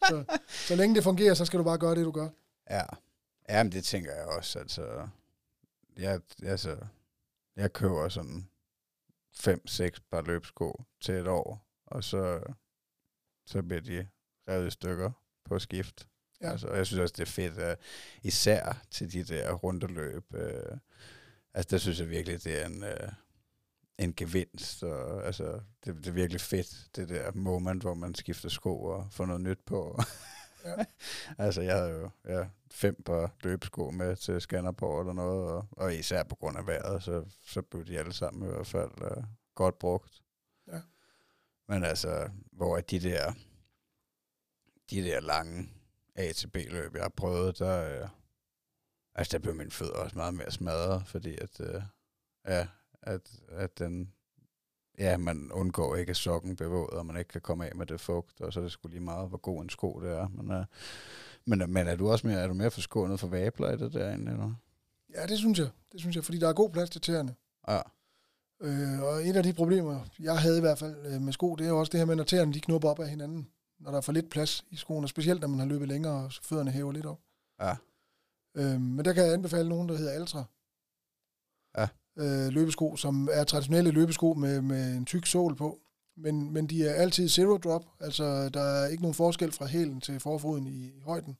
Så, så længe det fungerer, så skal du bare gøre det, du gør. Ja, ja men det tænker jeg også. Altså, jeg, altså, jeg køber sådan fem, seks par løbsko til et år, og så, så bliver de revet i stykker på skift. Ja. Altså, jeg synes også, det er fedt, at især til de der rundeløb. Øh, altså, der synes jeg virkelig, det er en, øh, en gevinst. Og, altså, det, det er virkelig fedt, det der moment, hvor man skifter sko og får noget nyt på. Ja. altså, jeg havde jo ja, fem par løbesko med til Skanderborg eller noget, og, og især på grund af vejret, så, så blev de alle sammen i hvert fald uh, godt brugt. Ja. Men altså, hvor de der, de der lange A til B-løb, jeg har prøvet, der, uh, altså, der blev mine fødder også meget mere smadret, fordi at, uh, ja, at, at den, ja, man undgår ikke, at sokken bevåget, og man ikke kan komme af med det fugt, og så er det sgu lige meget, hvor god en sko det er. Men, uh, men, men er du også mere, er du mere forskånet for vabler i det derinde, eller? Ja, det synes jeg. Det synes jeg, fordi der er god plads til tæerne. Ja, Øh, og et af de problemer, jeg havde i hvert fald øh, med sko, det er jo også det her med, når tæerne de knupper op af hinanden, når der er for lidt plads i skoene, specielt når man har løbet længere, og fødderne hæver lidt op. ja, Øh, men der kan jeg anbefale nogen, der hedder Altra. Ja. Øh, løbesko, som er traditionelle løbesko med, med en tyk sål på, men, men de er altid zero drop, altså der er ikke nogen forskel fra hælen til forfoden i, i højden.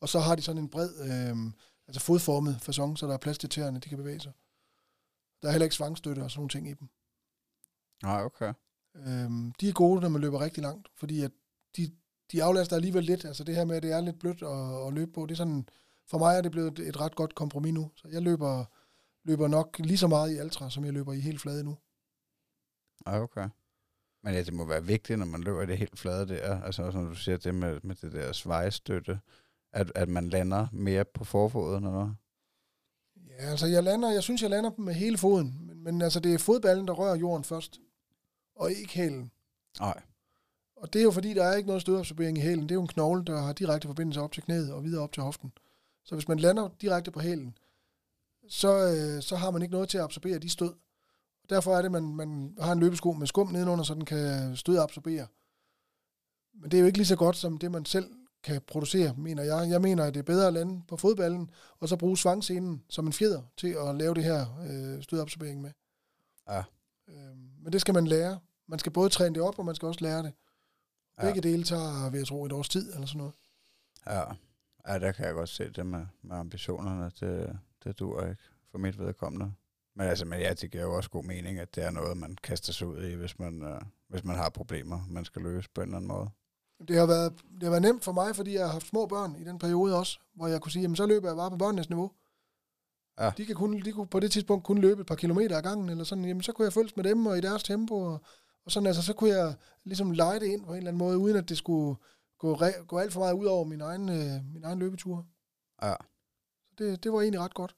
Og så har de sådan en bred, øh, altså fodformet fasong, så der er plads til tæerne, de kan bevæge sig. Der er heller ikke svangstøtte og sådan nogle ting i dem. Nej, okay. Øhm, de er gode, når man løber rigtig langt, fordi at de, de aflaster alligevel lidt. Altså det her med, at det er lidt blødt at, at løbe på, det er sådan, for mig er det blevet et, et ret godt kompromis nu. Så jeg løber, løber nok lige så meget i ultra, som jeg løber i helt flade nu. Ja, okay. Men ja, det må være vigtigt, når man løber i det helt flade der, altså også når du siger det med, med det der svejstøtte, at, at man lander mere på forfoden eller noget? Ja, altså jeg lander, jeg synes, jeg lander med hele foden, men, men altså det er fodballen, der rører jorden først, og ikke hælen. Nej. Og det er jo fordi, der er ikke noget stødabsorbering i hælen. Det er jo en knogle, der har direkte forbindelse op til knæet og videre op til hoften. Så hvis man lander direkte på hælen, så, øh, så har man ikke noget til at absorbere de stød. Derfor er det, at man, man har en løbesko med skum nedenunder, så den kan stødabsorbere. Men det er jo ikke lige så godt som det, man selv kan producere, mener jeg. Jeg mener, at det er bedre at lande på fodballen, og så bruge svangscenen som en fjeder til at lave det her øh, stødabsorbering med. Ja. Øh, men det skal man lære. Man skal både træne det op, og man skal også lære det. Begge dele tager, vil jeg tro, et års tid eller sådan noget. Ja. Ja, der kan jeg godt se det med, med ambitionerne. Det, det dur ikke for mit vedkommende. Men altså, men ja, det giver jo også god mening, at det er noget, man kaster sig ud i, hvis man, øh, hvis man har problemer, man skal løse på en eller anden måde. Det har, været, det har været nemt for mig, fordi jeg har haft små børn i den periode også, hvor jeg kunne sige, jamen så løber jeg bare på børnenes niveau. Ja. De, kan kun, de kunne på det tidspunkt kun løbe et par kilometer ad gangen, eller sådan, jamen så kunne jeg følges med dem og i deres tempo, og, og sådan, altså så kunne jeg ligesom lege det ind på en eller anden måde, uden at det skulle gå, re, gå alt for meget ud over min egen, øh, min egen løbetur. Ja. Så det, det var egentlig ret godt.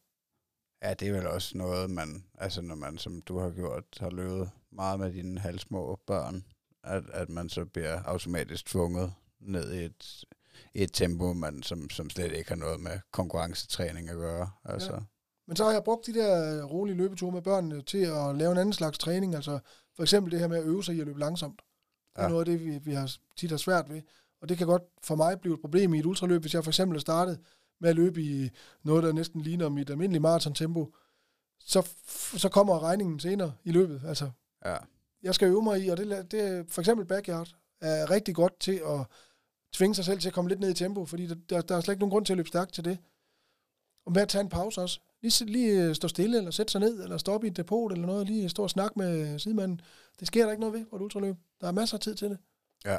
Ja, det er vel også noget, man, altså når man, som du har gjort, har løbet meget med dine halvsmå børn, at, at man så bliver automatisk tvunget ned i et, i et tempo, man, som, som slet ikke har noget med konkurrencetræning at gøre. Altså. Ja. Men så har jeg brugt de der rolige løbeture med børnene til at lave en anden slags træning. Altså for eksempel det her med at øve sig i at løbe langsomt. Det er ja. noget af det, vi, vi har tit har svært ved. Og det kan godt for mig blive et problem i et ultraløb, hvis jeg for eksempel er startet med at løbe i noget, der næsten ligner mit almindelige maratontempo. Så, så kommer regningen senere i løbet. Altså, ja. Jeg skal øve mig i, og det, det for eksempel backyard er rigtig godt til at tvinge sig selv til at komme lidt ned i tempo, fordi der, der, der er slet ikke nogen grund til at løbe stærkt til det. Og med at tage en pause også. Lige, lige øh, stå stille, eller sætte sig ned, eller stoppe i et depot, eller noget, lige stå og snakke med sidemanden. Det sker der ikke noget ved på et ultraløb. Der er masser af tid til det. Ja.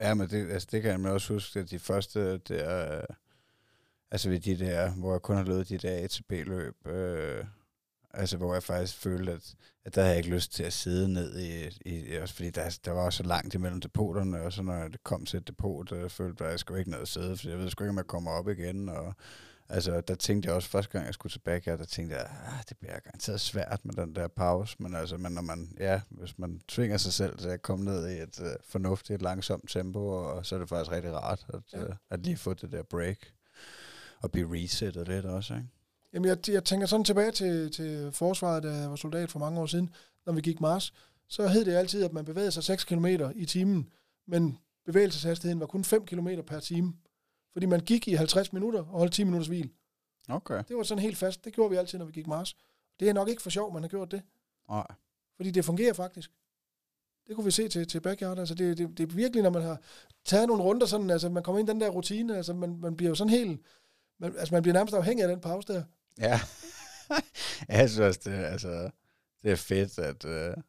Ja, men det, altså, det kan jeg også huske, at de første der, altså ved de der, hvor jeg kun har løbet de der ATP-løb, øh, altså hvor jeg faktisk følte, at, at der havde jeg ikke lyst til at sidde ned i, i også fordi der, der var så langt imellem depoterne, og så når jeg kom til et depot, der følte jeg, at jeg skulle ikke ned og sidde, for jeg ved sgu ikke, om jeg kommer op igen, og Altså, der tænkte jeg også, første gang jeg skulle tilbage her, der tænkte jeg, ah, det bliver garanteret svært med den der pause, men altså, men når man, ja, hvis man tvinger sig selv til at komme ned i et uh, fornuftigt, langsomt tempo, og så er det faktisk rigtig rart, at, ja. uh, at lige få det der break, og blive resettet lidt også, ikke? Jamen, jeg, jeg tænker sådan tilbage til, til forsvaret, da jeg var soldat for mange år siden, når vi gik Mars, så hed det altid, at man bevægede sig 6 km i timen, men bevægelseshastigheden var kun 5 km per time. Fordi man gik i 50 minutter og holdt 10 minutters hvil. Okay. Det var sådan helt fast. Det gjorde vi altid, når vi gik Mars. Det er nok ikke for sjov, man har gjort det. Nej. Fordi det fungerer faktisk. Det kunne vi se til, til backyard. Altså det, det, det er virkelig, når man har taget nogle runder, sådan, altså man kommer ind i den der rutine, altså man, man bliver jo sådan helt, man, altså man bliver nærmest afhængig af den pause der. Ja. jeg synes også, det, altså, det er fedt, at, uh, at,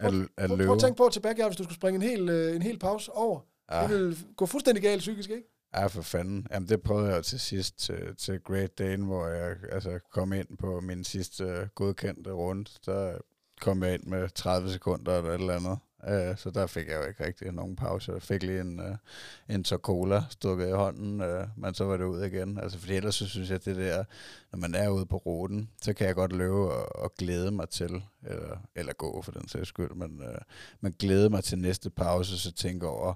prøv, at løbe. Prøv at tænke på til backyard, hvis du skulle springe en hel, uh, en hel pause over. Ja. Det vil gå fuldstændig galt psykisk, ikke? Ja, for fanden. Jamen, det prøvede jeg til sidst til, til Great Dane, hvor jeg altså, kom ind på min sidste øh, godkendte runde. Der kom jeg ind med 30 sekunder eller et eller andet. Uh, så der fik jeg jo ikke rigtig nogen pause. Jeg fik lige en, uh, en cola stukket i hånden, uh, men så var det ud igen. Altså, fordi ellers så synes jeg, at det der, når man er ude på ruten, så kan jeg godt løbe og, og glæde mig til, eller, eller gå for den sags skyld, men, uh, men glæde mig til næste pause, så tænker over,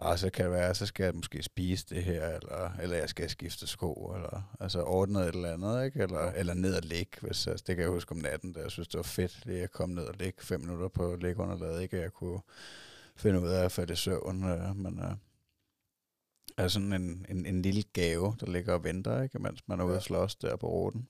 og så kan det være, så skal jeg måske spise det her, eller, eller jeg skal skifte sko, eller altså ordne et eller andet, ikke? Eller, eller ned og ligge, hvis, altså, det kan jeg huske om natten, da jeg synes, det var fedt, lige at komme ned og ligge fem minutter på liggeunderlaget, ikke? Jeg kunne finde ud af at falde i søvn, øh, men øh, er sådan en, en, en lille gave, der ligger og venter, ikke? Mens man er ude og slås der på ruten.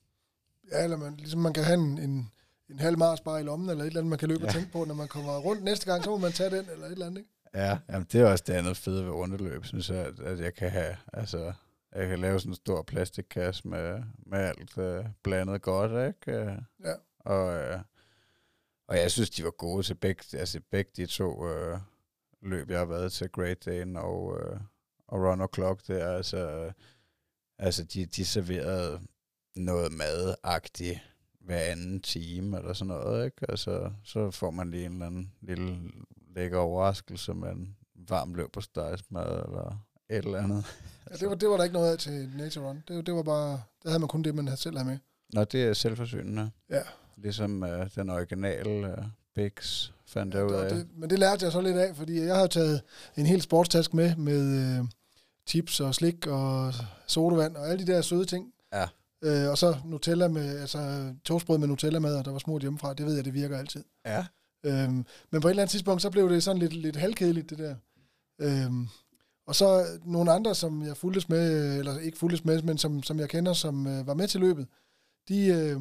Ja, eller man, ligesom man kan have en, en, en halv mars bare i lommen, eller et eller andet, man kan løbe ja. og tænke på, når man kommer rundt næste gang, så må man tage den, eller et eller andet, ikke? Ja, jamen det er også det andet fede ved rundeløb, synes jeg, at, at jeg kan have, altså, jeg kan lave sådan en stor plastikkasse med, med alt uh, blandet godt, ikke? Ja. Og, uh, og jeg synes, de var gode til begge, altså begge de to uh, løb, jeg har været til Great Dane og, uh, og Run O'Clock der, altså, altså de, de serverede noget madagtigt hver anden time, eller sådan noget, ikke? Altså, så får man lige en eller anden lille lækker overraskelse med en varm løb på stegsmad, eller et eller andet. Ja, det, var, det var der ikke noget af til Nature Run. Det, det var bare, der havde man kun det, man havde selv havde med. Nå, det er selvforsynende. Ja. Ligesom uh, den originale uh, Bix fandt jeg ud Og af. det, men det lærte jeg så lidt af, fordi jeg har taget en hel sportstask med, med øh, chips og slik og sodavand og alle de der søde ting. Ja. Øh, og så Nutella med, altså toastbrød med Nutella-mad, og der var smurt hjemmefra. Det ved jeg, det virker altid. Ja. Øhm, men på et eller andet tidspunkt, så blev det sådan lidt, lidt halvkedeligt, det der. Øhm, og så nogle andre, som jeg fulgtes med, eller ikke fulgtes med, men som, som jeg kender, som øh, var med til løbet, de, øh,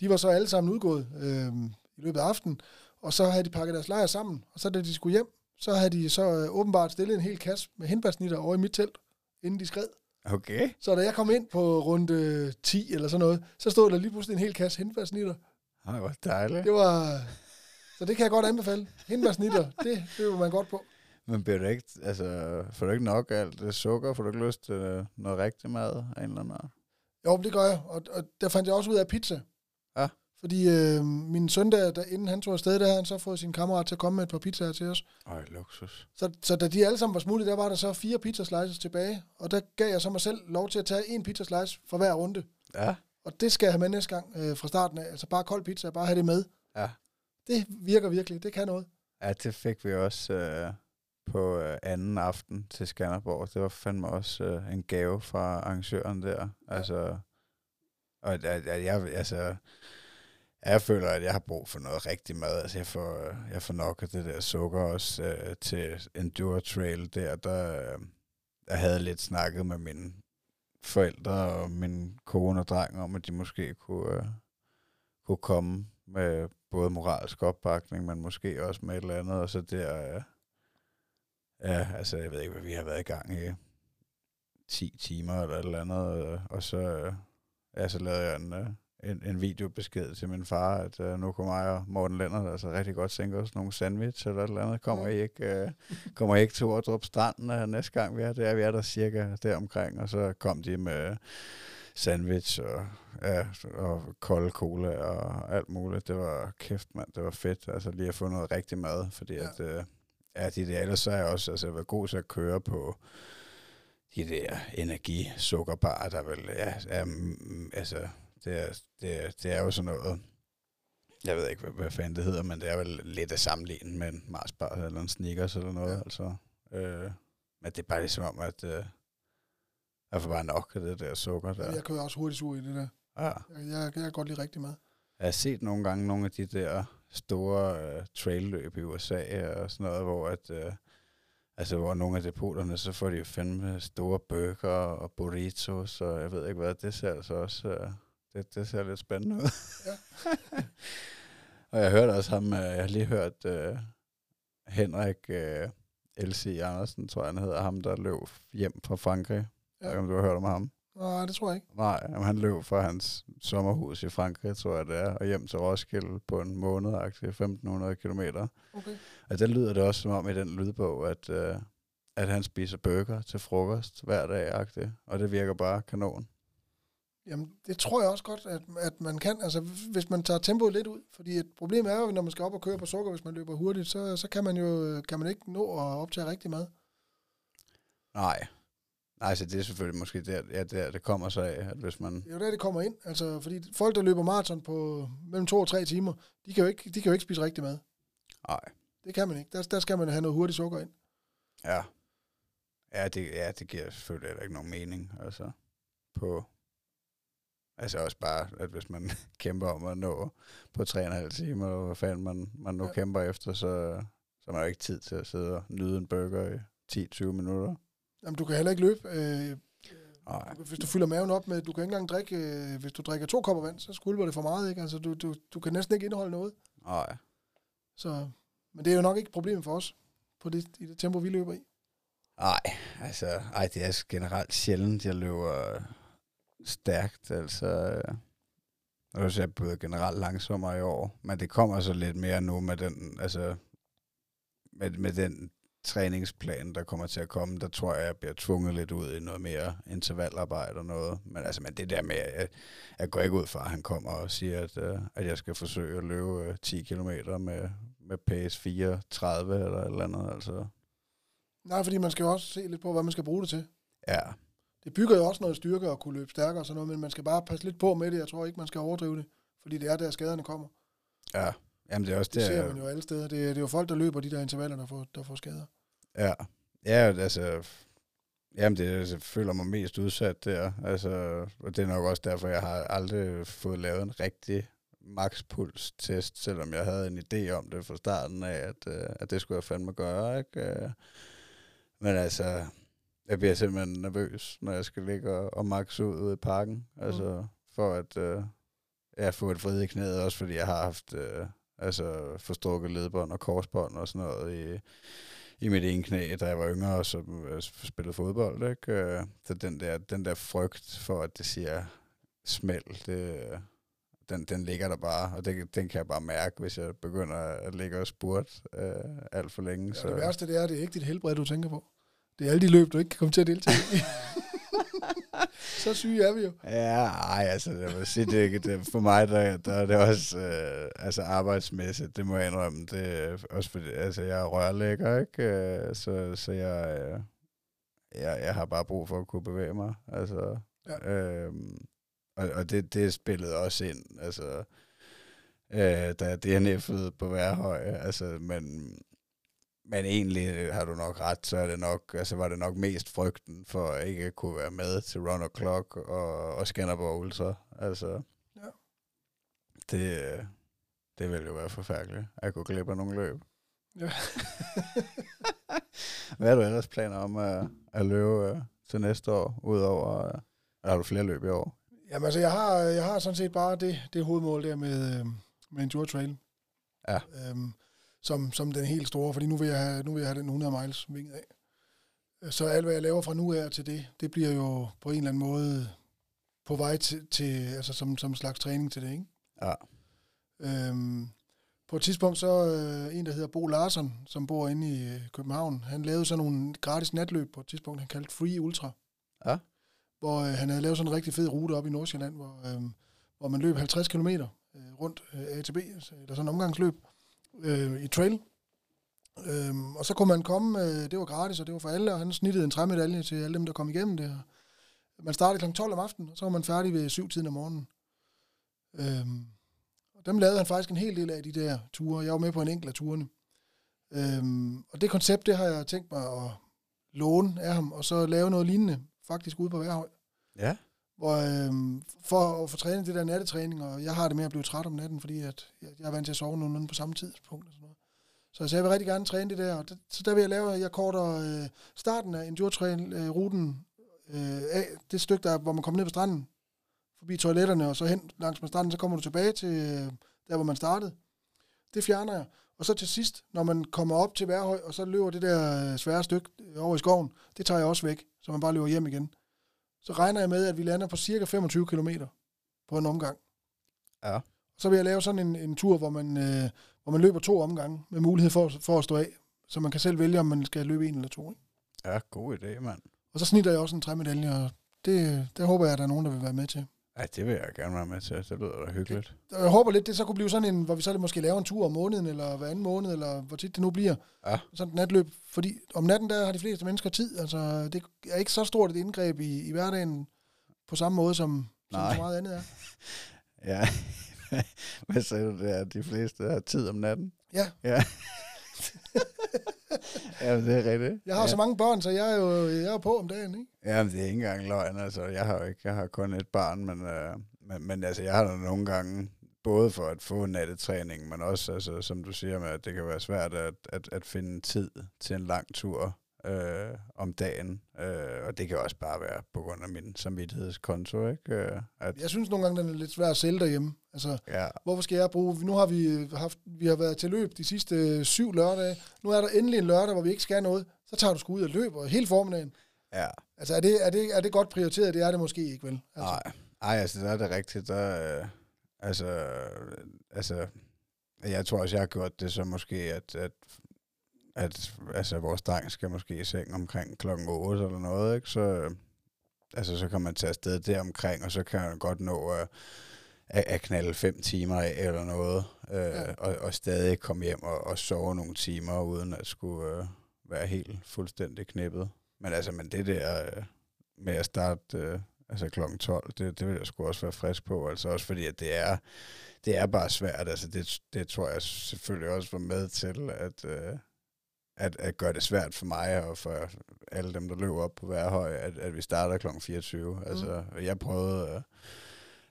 de var så alle sammen udgået øh, i løbet af aftenen, og så havde de pakket deres lejr sammen, og så da de skulle hjem, så havde de så øh, åbenbart stillet en hel kasse med hindbærsnitter over i mit telt, inden de skred. Okay. Så da jeg kom ind på runde 10 eller sådan noget, så stod der lige pludselig en hel kasse hindbærsnitter. Ej, hvor dejligt. Det var... Så det kan jeg godt anbefale. Hindbærsnitter, det, det vil man godt på. Men bliver du ikke, altså, får du ikke nok af alt det sukker? Får du ikke lyst til øh, noget rigtig mad af en eller anden art? Jo, det gør jeg. Og, og der fandt jeg også ud af pizza. Ja. Fordi øh, min søn, der, der, inden han tog afsted, der havde han så fået sin kammerat til at komme med et par pizzaer til os. Øj, luksus. Så, så da de alle sammen var smuttet, der var der så fire pizza slices tilbage. Og der gav jeg så mig selv lov til at tage en pizza slice for hver runde. Ja. Og det skal jeg have med næste gang øh, fra starten af. Altså bare kold pizza, bare have det med. Ja. Det virker virkelig. Det kan noget. Ja, det fik vi også øh, på øh, anden aften til Skanderborg. Det var fandme også øh, en gave fra arrangøren der. Altså, og at, at, at jeg, altså, jeg føler, at jeg har brug for noget rigtig mad. Altså, jeg får, øh, jeg får nok af det der sukker også øh, til Endure Trail der. Der, øh, jeg havde lidt snakket med mine forældre og min kone og dreng om, at de måske kunne, øh, kunne komme med både moralsk opbakning, men måske også med et eller andet, og så der, øh, ja, altså jeg ved ikke, hvad vi har været i gang i, 10 timer eller et eller andet, øh, og så, øh, ja, så lavede jeg en, øh, en, en videobesked til min far, at øh, nu kommer jeg og Morten Lennart altså rigtig godt tænke os nogle sandwich eller et eller andet. Kommer I ikke, øh, kommer I ikke til Ordrup Strand øh, næste gang vi er der? Vi er der cirka deromkring, og så kom de med sandwich og, ja, og kolde cola og alt muligt. Det var kæft, mand. Det var fedt. Altså lige at få noget rigtig mad, fordi Ja. at, øh, ja, de der, ellers så er jeg også altså, været god til at køre på de der energisukkerbarer, der vel, ja, er, mm, altså, det er, det, er, det er jo sådan noget, jeg ved ikke, hvad, hvad fanden det hedder, men det er vel lidt at sammenligne med en Mars bar eller en Snickers eller noget, ja. altså. Øh, men det er bare ligesom om, at øh, jeg får bare nok af det der sukker der. Jeg kører også hurtigt sur i det der. Ja. Jeg, jeg, jeg kan godt lide rigtig mad. Jeg har set nogle gange nogle af de der store øh, trailløb i USA og sådan noget, hvor at, øh, altså hvor nogle af depoterne, så får de jo fandme store burger og burritos, og jeg ved ikke hvad, det ser altså også, øh, det, det ser lidt spændende ud. Ja. og jeg hørte også ham, øh, jeg har lige hørt øh, Henrik øh, L.C. Andersen, tror jeg han hedder, ham der løb hjem fra Frankrig. Ja. Jeg ved ikke, om du har hørt om ham. Nej, det tror jeg ikke. Nej, jamen, han løb fra hans sommerhus i Frankrig, tror jeg det er, og hjem til Roskilde på en måned, 1500 kilometer. Okay. Og der lyder det også som om i den lydbog, at, øh, at han spiser burger til frokost hver dag, agtigt, og det virker bare kanon. Jamen, det tror jeg også godt, at, at man kan. Altså, hvis man tager tempoet lidt ud. Fordi et problem er jo, når man skal op og køre på sukker, hvis man løber hurtigt, så, så kan man jo kan man ikke nå at optage rigtig mad. Nej. Nej, så det er selvfølgelig måske der, ja, der det kommer så af, at hvis man... Det er jo der, det kommer ind. Altså, fordi folk, der løber maraton på mellem to og tre timer, de kan jo ikke, de kan jo ikke spise rigtig mad. Nej, Det kan man ikke. Der, der skal man have noget hurtigt sukker ind. ja. Ja det, ja, det giver selvfølgelig heller ikke nogen mening, altså, på... Altså også bare, at hvis man kæmper om at nå på 3,5 timer, og hvad fanden man, man nu Ja. kæmper efter, så, så har man jo ikke tid til at sidde og nyde en burger i 10-20 minutter. Jamen, du kan heller ikke løbe øh, Nej. Hvis du fylder maven op med, du kan ikke engang drikke, øh, hvis du drikker to kopper vand, så skvulper det for meget, ikke? Altså, du, du, du kan næsten ikke indeholde noget. Nej. Så, men det er jo nok ikke problemet for os, på det, i det tempo, vi løber i. Nej, altså, ej, det er generelt sjældent, jeg løber stærkt, altså. øh, Og så er jeg blevet generelt langsommere i år, men det kommer så lidt mere nu med den, altså, med, med den træningsplan, der kommer til at komme, der tror jeg, jeg bliver tvunget lidt ud i noget mere intervallarbejde og noget. Men altså, men det der med, at jeg går ikke ud fra, at han kommer og siger, at, uh, at jeg skal forsøge at løbe uh, 10 km med, med pace 34 eller et eller andet, altså. Nej, fordi man skal jo også se lidt på, hvad man skal bruge det til. Ja, Det bygger jo også noget styrke at kunne løbe stærkere og sådan noget, men man skal bare passe lidt på med det. Jeg tror ikke, man skal overdrive det, fordi det er der, skaderne kommer. ja. Jamen, det er også Det det, ser man jo alle steder. Det, er- det er jo folk, der løber de der intervaller, der får, der får skader. Ja, ja altså, jamen det, altså, jeg føler mig mest udsat der, altså, og det er nok også derfor, jeg har aldrig fået lavet en rigtig makspuls-test, selvom jeg havde en idé om det fra starten af, at, øh, at det skulle jeg fandme gøre, ikke? Øh, Men altså, jeg bliver simpelthen nervøs, når jeg skal ligge og, og max ud ude i parken, altså, for at øh, jeg får et vrid i knæet, også fordi jeg har haft øh, altså, forstrukket ledbånd og korsbånd og sådan noget i, i mit ene knæ, da jeg var yngre og så øh, spillede fodbold. Ikke? Øh, Så den der, den der frygt for, at det siger smæld, det, den, den ligger der bare, og det, den kan jeg bare mærke, hvis jeg begynder at ligge og spurte øh, alt for længe. Så. Det værste det er, det er ikke dit helbred, du tænker på. Det er alle de løb, du ikke kan komme til at deltage i. så syge er vi jo. Ja, ej, altså, jeg vil sige, det, er ikke- det, for mig, der, der er det også øh, altså arbejdsmæssigt, det må jeg indrømme, det er også fordi, altså, jeg er rørlægger, ikke? Øh, så, så jeg, øh, jeg, jeg har bare brug for at kunne bevæge mig, altså, Ja. øhm, og, og det, det spillede også ind, altså, øh, da jeg DNF'ede på Værhøj, altså, men, men egentlig har du nok ret, så er det nok, altså var det nok mest frygten for at ikke at kunne være med til Run O'Clock og, og Skanderborg Ultra. Altså, Ja. det, øh, det ville jo være forfærdeligt, at kunne glip af nogle løb. Ja. Hvad har du ellers planer om at, at løbe øh, til næste år, udover, øh, har du flere løb i år? Jamen altså, jeg har, jeg har sådan set bare det, det hovedmål der med, øh, med Endure Trail. Ja. Øhm, som, som den helt store, fordi nu vil jeg have, nu vil jeg have den 100 miles vinget af. Så alt, hvad jeg laver fra nu af til det, det bliver jo på en eller anden måde på vej til, til altså som, som slags træning til det, ikke? Ja. Øhm, på et tidspunkt så øh, en, der hedder Bo Larsson, som bor inde i øh, København, han lavede sådan nogle gratis natløb på et tidspunkt, han kaldte Free Ultra. Ja. Hvor øh, han havde lavet sådan en rigtig fed rute op i Nordsjælland, hvor, øh, hvor man løb 50 km øh, rundt øh, A til B, altså, eller sådan en omgangsløb øh, i trail. Øhm, og så kunne man komme, øh, det var gratis, og det var for alle, og han snittede en træmedalje til alle dem, der kom igennem det. Man startede kl. 12 om aftenen, og så var man færdig ved 7 tiden om morgenen. Øhm, og dem lavede han faktisk en hel del af de der ture. Jeg var med på en enkelt af turene. Øhm, og det koncept, det har jeg tænkt mig at låne af ham, og så lave noget lignende, faktisk ude på Værhøj. Ja. Hvor, øh, for at få trænet det der nattetræning, og jeg har det med at blive træt om natten, fordi at jeg, jeg er vant til at sove nogenlunde på samme tidspunkt. Og sådan noget. Så, så jeg vil rigtig gerne træne det der, og det, så der vil jeg lave, jeg korter øh, starten af enduro-ruten øh, øh, af, det stykke, der, hvor man kommer ned på stranden, forbi toiletterne, og så hen langs med stranden, så kommer du tilbage til øh, der, hvor man startede. Det fjerner jeg. Og så til sidst, når man kommer op til Værhøj, og så løber det der øh, svære stykke øh, over i skoven, det tager jeg også væk, så man bare løber hjem igen. Så regner jeg med, at vi lander på cirka 25 km på en omgang. Ja. Så vil jeg lave sådan en, en tur, hvor man, øh, hvor man løber to omgange, med mulighed for, for at stå af. Så man kan selv vælge, om man skal løbe en eller to. Ikke? Ja, god idé, mand. Og så snitter jeg også en træmedalje, og det, der håber jeg, at der er nogen, der vil være med til. Ja, det vil jeg gerne være med til. Det lyder da hyggeligt. Jeg håber lidt, det så kunne blive sådan en, hvor vi så måske laver en tur om måneden, eller hver anden måned, eller hvor tit det nu bliver. Ja. Sådan et natløb. Fordi om natten, der har de fleste mennesker tid. Altså, det er ikke så stort et indgreb i, i hverdagen, på samme måde som, som Nej. så meget andet er. Ja. Hvad sagde du der? De fleste har tid om natten? Ja. Ja. ja, det er rigtigt. Jeg har ja. så mange børn, så jeg er jo jeg er på om dagen, ikke? Ja, men det er ikke engang løgn. Altså, jeg har jo ikke, jeg har kun et barn, men, øh, men, men altså, jeg har da nogle gange, både for at få nattetræning, men også, altså, som du siger, med, at det kan være svært at, at, at finde tid til en lang tur. Øh, om dagen. Øh, og det kan også bare være på grund af min samvittighedskonto, ikke? Øh, at, Jeg synes nogle gange, den er lidt svær at sælge derhjemme. Altså, ja, hvorfor skal jeg bruge... Nu har vi øh, haft, vi har været til løb de sidste øh, syv lørdage. Nu er der endelig en lørdag, hvor vi ikke skal noget. Så tager du sgu ud og løber hele formiddagen. ja. Altså, er det, er, det, er det godt prioriteret? Det er det måske ikke, vel? Altså, Nej, Ej, altså, der er det rigtigt. Der, øh, altså, altså, jeg tror også, jeg har gjort det så måske, at, at, at altså, vores dreng skal måske i seng omkring klokken 8 eller noget, ikke? Så, øh, altså, så kan man tage afsted deromkring, og så kan man godt nå at, at, at knalde fem timer af eller noget, øh, ja. og, og stadig komme hjem og, og sove nogle timer, uden at skulle øh, være helt fuldstændig knippet. Men altså, men det der øh, med at starte øh, altså klokken 12, det, det vil jeg sgu også være frisk på. Altså også fordi, at det er, det er bare svært. Altså det, det tror jeg selvfølgelig også var med til, at, øh, at, at gøre det svært for mig og for alle dem, der løber op på Værhøj, at, at vi starter klokken 24. Mm. Altså, jeg prøvede, øh,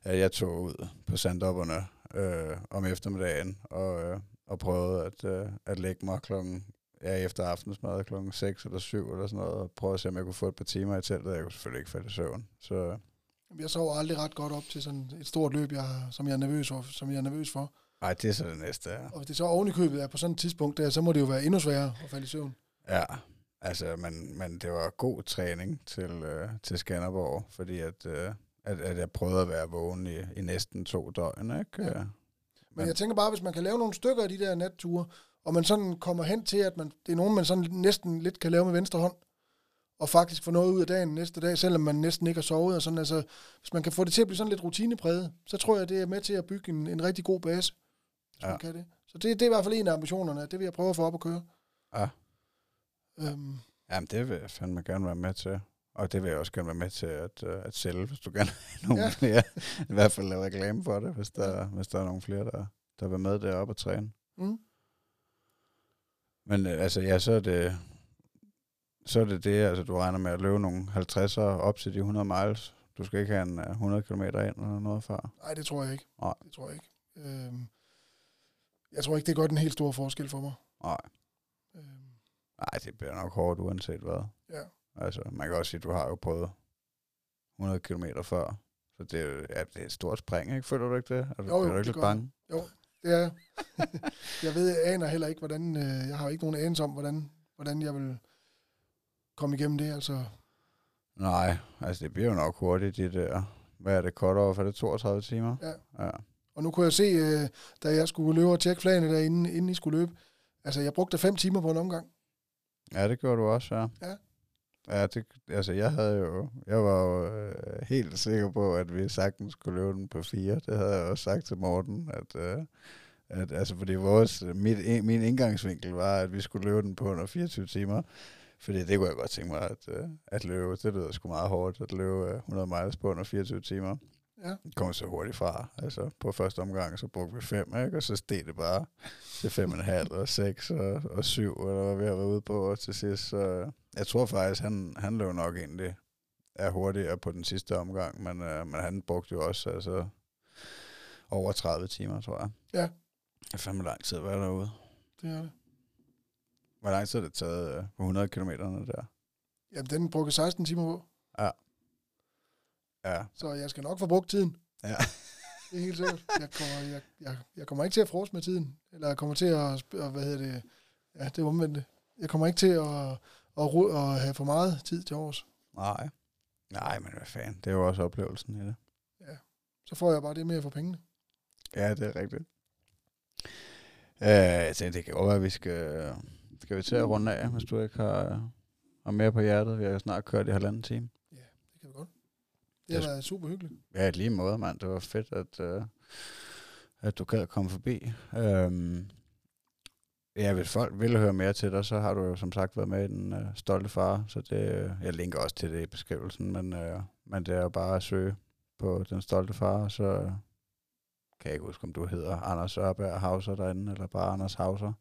at jeg tog ud på sanddopperne øh, om eftermiddagen, og, øh, og prøvede at, øh, at lægge mig klokken ja, efter aftensmad klokken 6 eller 7 eller sådan noget, og prøve at se, om jeg kunne få et par timer i teltet. Jeg kunne selvfølgelig ikke falde i søvn. Så Jeg sover aldrig ret godt op til sådan et stort løb, jeg, som, jeg er nervøs for, som jeg er nervøs for. Ej, det er så det næste, ja. Og hvis det så oven i købet er på sådan et tidspunkt der, så må det jo være endnu sværere at falde i søvn. Ja, altså, men, men det var god træning til, øh, til Skanderborg, fordi at, øh, at, at jeg prøvede at være vågen i, i næsten to døgn, ikke? Ja. Ja. Men jeg tænker bare, hvis man kan lave nogle stykker af de der natture, og man sådan kommer hen til, at man, det er nogen, man sådan næsten lidt kan lave med venstre hånd, og faktisk få noget ud af dagen næste dag, selvom man næsten ikke har sovet. Og sådan, altså, hvis man kan få det til at blive sådan lidt rutinepræget, så tror jeg, det er med til at bygge en, en rigtig god base, hvis ja. Ja. man kan det. Så det, det er i hvert fald en af ambitionerne. Det vil jeg prøve at få op at køre. Ja. Øhm, Jamen, det vil jeg fandme gerne være med til. Og det vil jeg også gerne være med til at, øh, at sælge, hvis du gerne vil nogle Ja. ja. flere. I hvert fald lave reklame for det, hvis der, hvis der er nogle flere, der, der vil med deroppe og træne. mm, Men øh, altså, ja, så er det, så er det det, altså du regner med at løbe nogle 50'er op til de 100 miles. Du skal ikke have en øh, 100 km ind eller noget før. nej, det tror jeg ikke. Nej. Det tror jeg ikke. Øhm, jeg tror ikke, det gør den helt store forskel for mig. Nej. Øhm, Nej, det bliver nok hårdt uanset hvad. ja. Altså, man kan også sige, at du har jo prøvet 100 km før. Så det er, jo- ja, det er et stort spring, ikke? Føler du ikke det? Du, Jo, jo, er du det ikke lidt bange? Det er jeg ved, jeg aner heller ikke, hvordan, øh, jeg har ikke nogen anelse om, hvordan, hvordan jeg vil komme igennem det, altså. Nej, altså det bliver jo nok hurtigt, de der, hvad er det, cut off? Er det 32 timer? Ja. ja. Og nu kunne jeg se, øh, da jeg skulle løbe og tjekke flagene derinde, inden I skulle løbe, altså jeg brugte fem timer på en omgang. Ja, det gjorde du også, ja. Ja. Ja, det, altså jeg havde jo, jeg var jo øh, helt sikker på, at vi sagtens skulle løbe den på fire. Det havde jeg også sagt til Morten, at, øh, at altså fordi vores, mit, min indgangsvinkel var, at vi skulle løbe den på under 24 timer. Fordi det kunne jeg godt tænke mig at, øh, at løbe. Det lyder sgu meget hårdt at løbe øh, 100 miles på under 24 timer. Ja. Kom så hurtigt fra. Altså på første omgang, så brugte vi fem, ikke? og så steg det bare til fem og en halv og seks og, og syv, eller hvad vi har været ude på og til sidst. Så jeg tror faktisk, han, han løb nok egentlig er hurtigere på den sidste omgang, men, øh, men han brugte jo også altså, over 30 timer, tror jeg. Ja. Det er fandme lang tid at være derude. Det er det. Hvor lang tid har det taget øh, på 100 km der? Jamen, den brugte 16 timer på, Ja. Så jeg skal nok få brugt tiden. Ja. Det er helt sikkert. Jeg kommer, jeg, jeg, jeg kommer ikke til at frose med tiden, eller jeg kommer til at, at hvad hedder det, ja, det er omvendt. Jeg kommer ikke til at, at, ru- at have for meget tid til års. Nej. Nej, men hvad fanden. Det er jo også oplevelsen i det. Så får jeg bare det mere for pengene. Ja, det er rigtigt. Øh, jeg tænkte, det kan godt være, at vi skal, skal vi til at runde af, hvis du ikke har, har mere på hjertet. Vi har jo snart kørt i halvanden time. Det kan vi godt. Det har Jeg- været super hyggeligt. Ja, lige måde, mand. Det var fedt, at, øh, at du gad komme forbi. Øhm, ja, hvis folk vil høre mere til dig, så har du jo som sagt været med i den øh, stolte far, så det, øh, jeg linker også til det i beskrivelsen, men, øh, men det er jo bare at søge på den stolte far, så øh, kan jeg ikke huske, om du hedder Anders Ørberg Hauser derinde, eller bare Anders Hauser.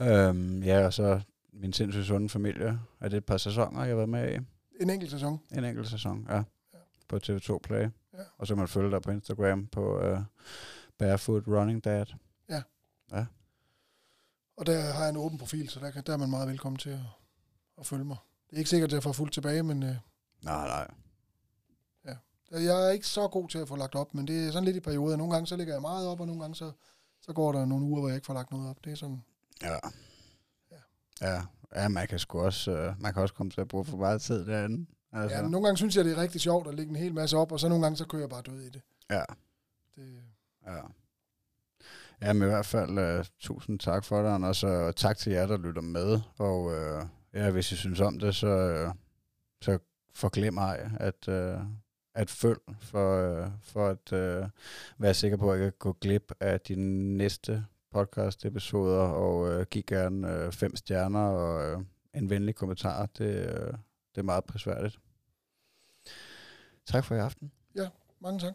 Øhm, ja, og så min sindssygt sunde familie. Er det et par sæsoner, jeg har været med i? En enkelt sæson. En enkelt sæson, ja. Ja. På TV2 Play. Ja. Og så kan man følge dig på Instagram på uh, Barefoot Running Dad. Og der har jeg en åben profil, så der, kan, der er man meget velkommen til at, at følge mig. Det er ikke sikkert, at jeg får fuldt tilbage, men øh, Nej, nej. jeg er ikke så god til at få lagt op, men det er sådan lidt i perioder. Nogle gange så lægger jeg meget op, og nogle gange så, så går der nogle uger, hvor jeg ikke får lagt noget op. Det er sådan, Ja. Ja. Ja, ja man kan sgu også, øh, man kan også komme til at bruge for meget tid derinde. Altså, ja, nogle gange synes jeg, det er rigtig sjovt at lægge en hel masse op, og så nogle gange så kører jeg bare død i det. ja, det ja. Ja, men i hvert fald uh, tusind tak for det, og så tak til jer, der lytter med. Og uh, ja, hvis I synes om det, så, uh, så forglem ej at, uh, at følg for, uh, for at uh, være sikker på, at jeg kan gå glip af de næste podcast-episoder, og uh, giv gerne uh, fem stjerner og uh, en venlig kommentar. Det, uh, det er meget prisværdigt. Tak for i aften. Ja, Mange tak.